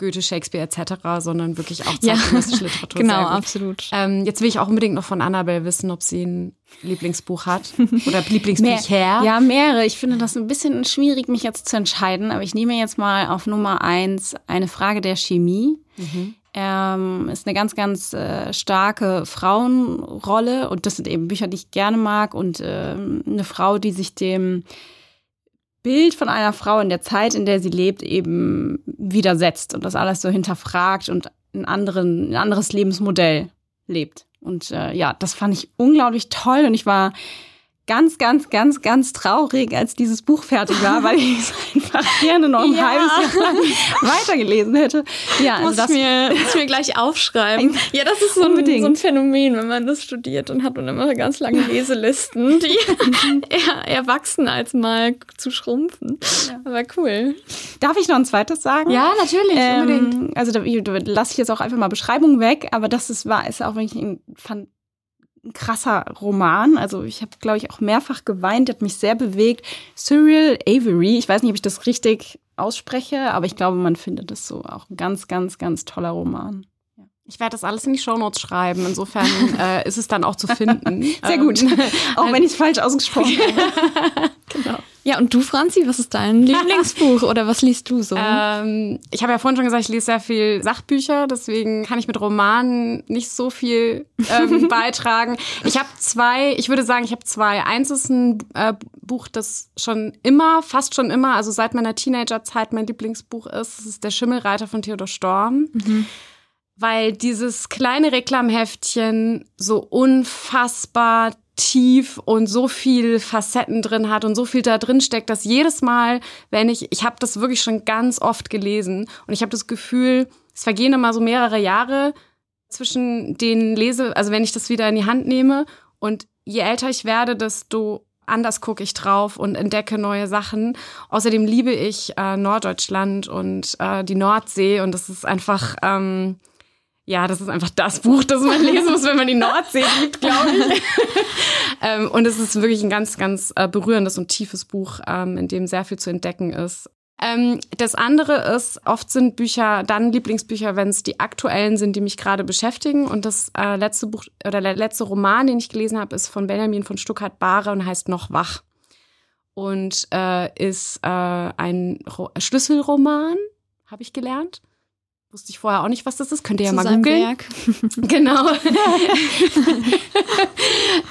Goethe, Shakespeare etc., sondern wirklich auch zeitgenössische ja, Literatur. genau, absolut. Ähm, jetzt will ich auch unbedingt noch von Annabelle wissen, ob sie ein Lieblingsbuch hat oder Lieblingsbuch her. Ja, mehrere. Ich finde das ein bisschen schwierig, mich jetzt zu entscheiden, aber ich nehme jetzt mal auf Nummer eins eine Frage der Chemie. Mhm. Ähm, ist eine ganz, ganz äh, starke Frauenrolle und das sind eben Bücher, die ich gerne mag und ähm, eine Frau, die sich dem Bild von einer Frau in der Zeit, in der sie lebt, eben widersetzt und das alles so hinterfragt und ein, anderen, ein anderes Lebensmodell lebt. Und äh, ja, das fand ich unglaublich toll und ich war ganz, ganz, ganz, ganz traurig, als dieses Buch fertig war, weil ich es einfach gerne noch ein ja. halbes Jahr lang weitergelesen hätte. Ja, also muss das mir, muss mir gleich aufschreiben. Ja, das ist so ein, so ein, Phänomen, wenn man das studiert und hat und immer ganz lange Leselisten, die eher, eher wachsen als mal zu schrumpfen. Ja. Aber cool. Darf ich noch ein zweites sagen? Ja, natürlich, ähm, unbedingt. Also da, da lasse ich jetzt auch einfach mal Beschreibungen weg, aber das ist, war, ist auch wirklich ein, fand, ein krasser Roman. Also ich habe, glaube ich, auch mehrfach geweint, der hat mich sehr bewegt. Cyril Avery, ich weiß nicht, ob ich das richtig ausspreche, aber ich glaube, man findet es so auch ein ganz, ganz, ganz toller Roman. Ich werde das alles in die Shownotes schreiben. Insofern äh, ist es dann auch zu finden. Sehr gut. Ähm, auch wenn ich es falsch ausgesprochen habe. genau. Ja, und du, Franzi, was ist dein Lieblingsbuch oder was liest du so? Ähm, ich habe ja vorhin schon gesagt, ich lese sehr viel Sachbücher, deswegen kann ich mit Romanen nicht so viel ähm, beitragen. Ich habe zwei, ich würde sagen, ich habe zwei. Eins ist ein äh, Buch, das schon immer, fast schon immer, also seit meiner Teenagerzeit mein Lieblingsbuch ist. Das ist Der Schimmelreiter von Theodor Storm. Mhm weil dieses kleine Reklamheftchen so unfassbar tief und so viel Facetten drin hat und so viel da drin steckt, dass jedes Mal, wenn ich, ich habe das wirklich schon ganz oft gelesen und ich habe das Gefühl, es vergehen immer so mehrere Jahre zwischen den Lese, also wenn ich das wieder in die Hand nehme und je älter ich werde, desto anders gucke ich drauf und entdecke neue Sachen. Außerdem liebe ich äh, Norddeutschland und äh, die Nordsee und das ist einfach ähm, ja, das ist einfach das Buch, das man lesen muss, wenn man die Nordsee liebt, glaube ich. ähm, und es ist wirklich ein ganz, ganz äh, berührendes und tiefes Buch, ähm, in dem sehr viel zu entdecken ist. Ähm, das andere ist, oft sind Bücher dann Lieblingsbücher, wenn es die aktuellen sind, die mich gerade beschäftigen. Und das äh, letzte Buch oder der letzte Roman, den ich gelesen habe, ist von Benjamin von Stuckrad-Bahre und heißt Noch wach. Und äh, ist äh, ein Ro Schlüsselroman, habe ich gelernt. Wusste ich vorher auch nicht, was das ist. Könnt ihr ja mal googeln. genau.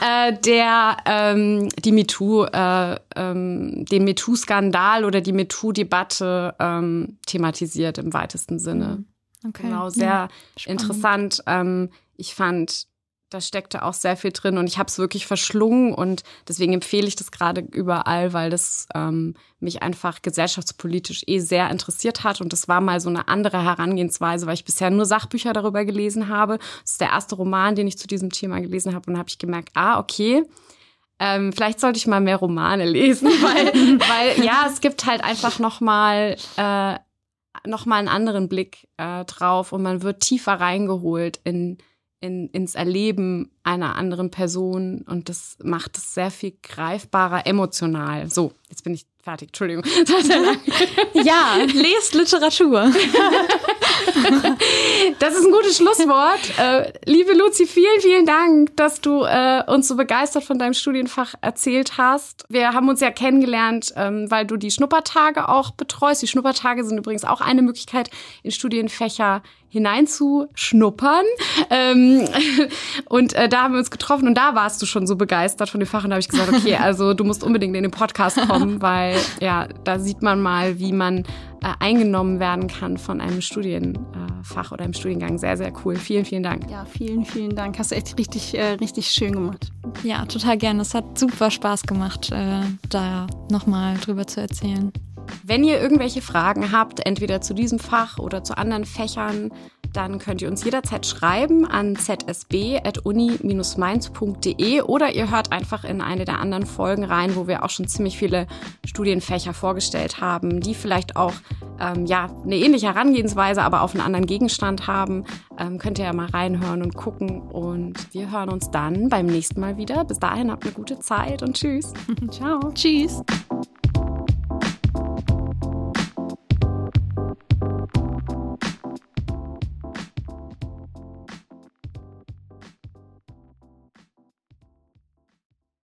äh, der ähm, die MeToo, äh, ähm, den MeToo-Skandal oder die MeToo-Debatte ähm, thematisiert im weitesten Sinne. Mhm. Okay. Genau, sehr ja, interessant. Ähm, ich fand da steckte auch sehr viel drin und ich habe es wirklich verschlungen und deswegen empfehle ich das gerade überall, weil das ähm, mich einfach gesellschaftspolitisch eh sehr interessiert hat und das war mal so eine andere Herangehensweise, weil ich bisher nur Sachbücher darüber gelesen habe. Das ist der erste Roman, den ich zu diesem Thema gelesen habe und habe ich gemerkt, ah, okay, Ähm, vielleicht sollte ich mal mehr Romane lesen, weil, weil ja, es gibt halt einfach nochmal äh, noch mal einen anderen Blick äh, drauf und man wird tiefer reingeholt in, in, ins Erleben einer anderen Person und das macht es sehr viel greifbarer, emotional. So, jetzt bin ich fertig, Entschuldigung. ja, lest Literatur. Das ist ein gutes Schlusswort. Äh, liebe Luzi, vielen, vielen Dank, dass du äh, uns so begeistert von deinem Studienfach erzählt hast. Wir haben uns ja kennengelernt, ähm, weil du die Schnuppertage auch betreust. Die Schnuppertage sind übrigens auch eine Möglichkeit, in Studienfächer hineinzuschnuppern. Ähm, und äh, da haben wir uns getroffen und da warst du schon so begeistert von dem Fach und da habe ich gesagt, okay, also du musst unbedingt in den Podcast kommen, weil ja, da sieht man mal, wie man äh, eingenommen werden kann von einem Studienfach oder einem Studiengang. Sehr, sehr cool. Vielen, vielen Dank. Ja, vielen, vielen Dank. Hast du echt richtig, äh, richtig schön gemacht. Ja, total gerne. Es hat super Spaß gemacht, äh, da nochmal drüber zu erzählen. Wenn ihr irgendwelche Fragen habt, entweder zu diesem Fach oder zu anderen Fächern, dann könnt ihr uns jederzeit schreiben an zsb.uni-mainz.de oder ihr hört einfach in eine der anderen Folgen rein, wo wir auch schon ziemlich viele Studienfächer vorgestellt haben, die vielleicht auch ähm, ja, eine ähnliche Herangehensweise, aber auf einen anderen Gegenstand haben. Ähm, könnt ihr ja mal reinhören und gucken. Und wir hören uns dann beim nächsten Mal wieder. Bis dahin habt eine gute Zeit und tschüss. Ciao. Tschüss.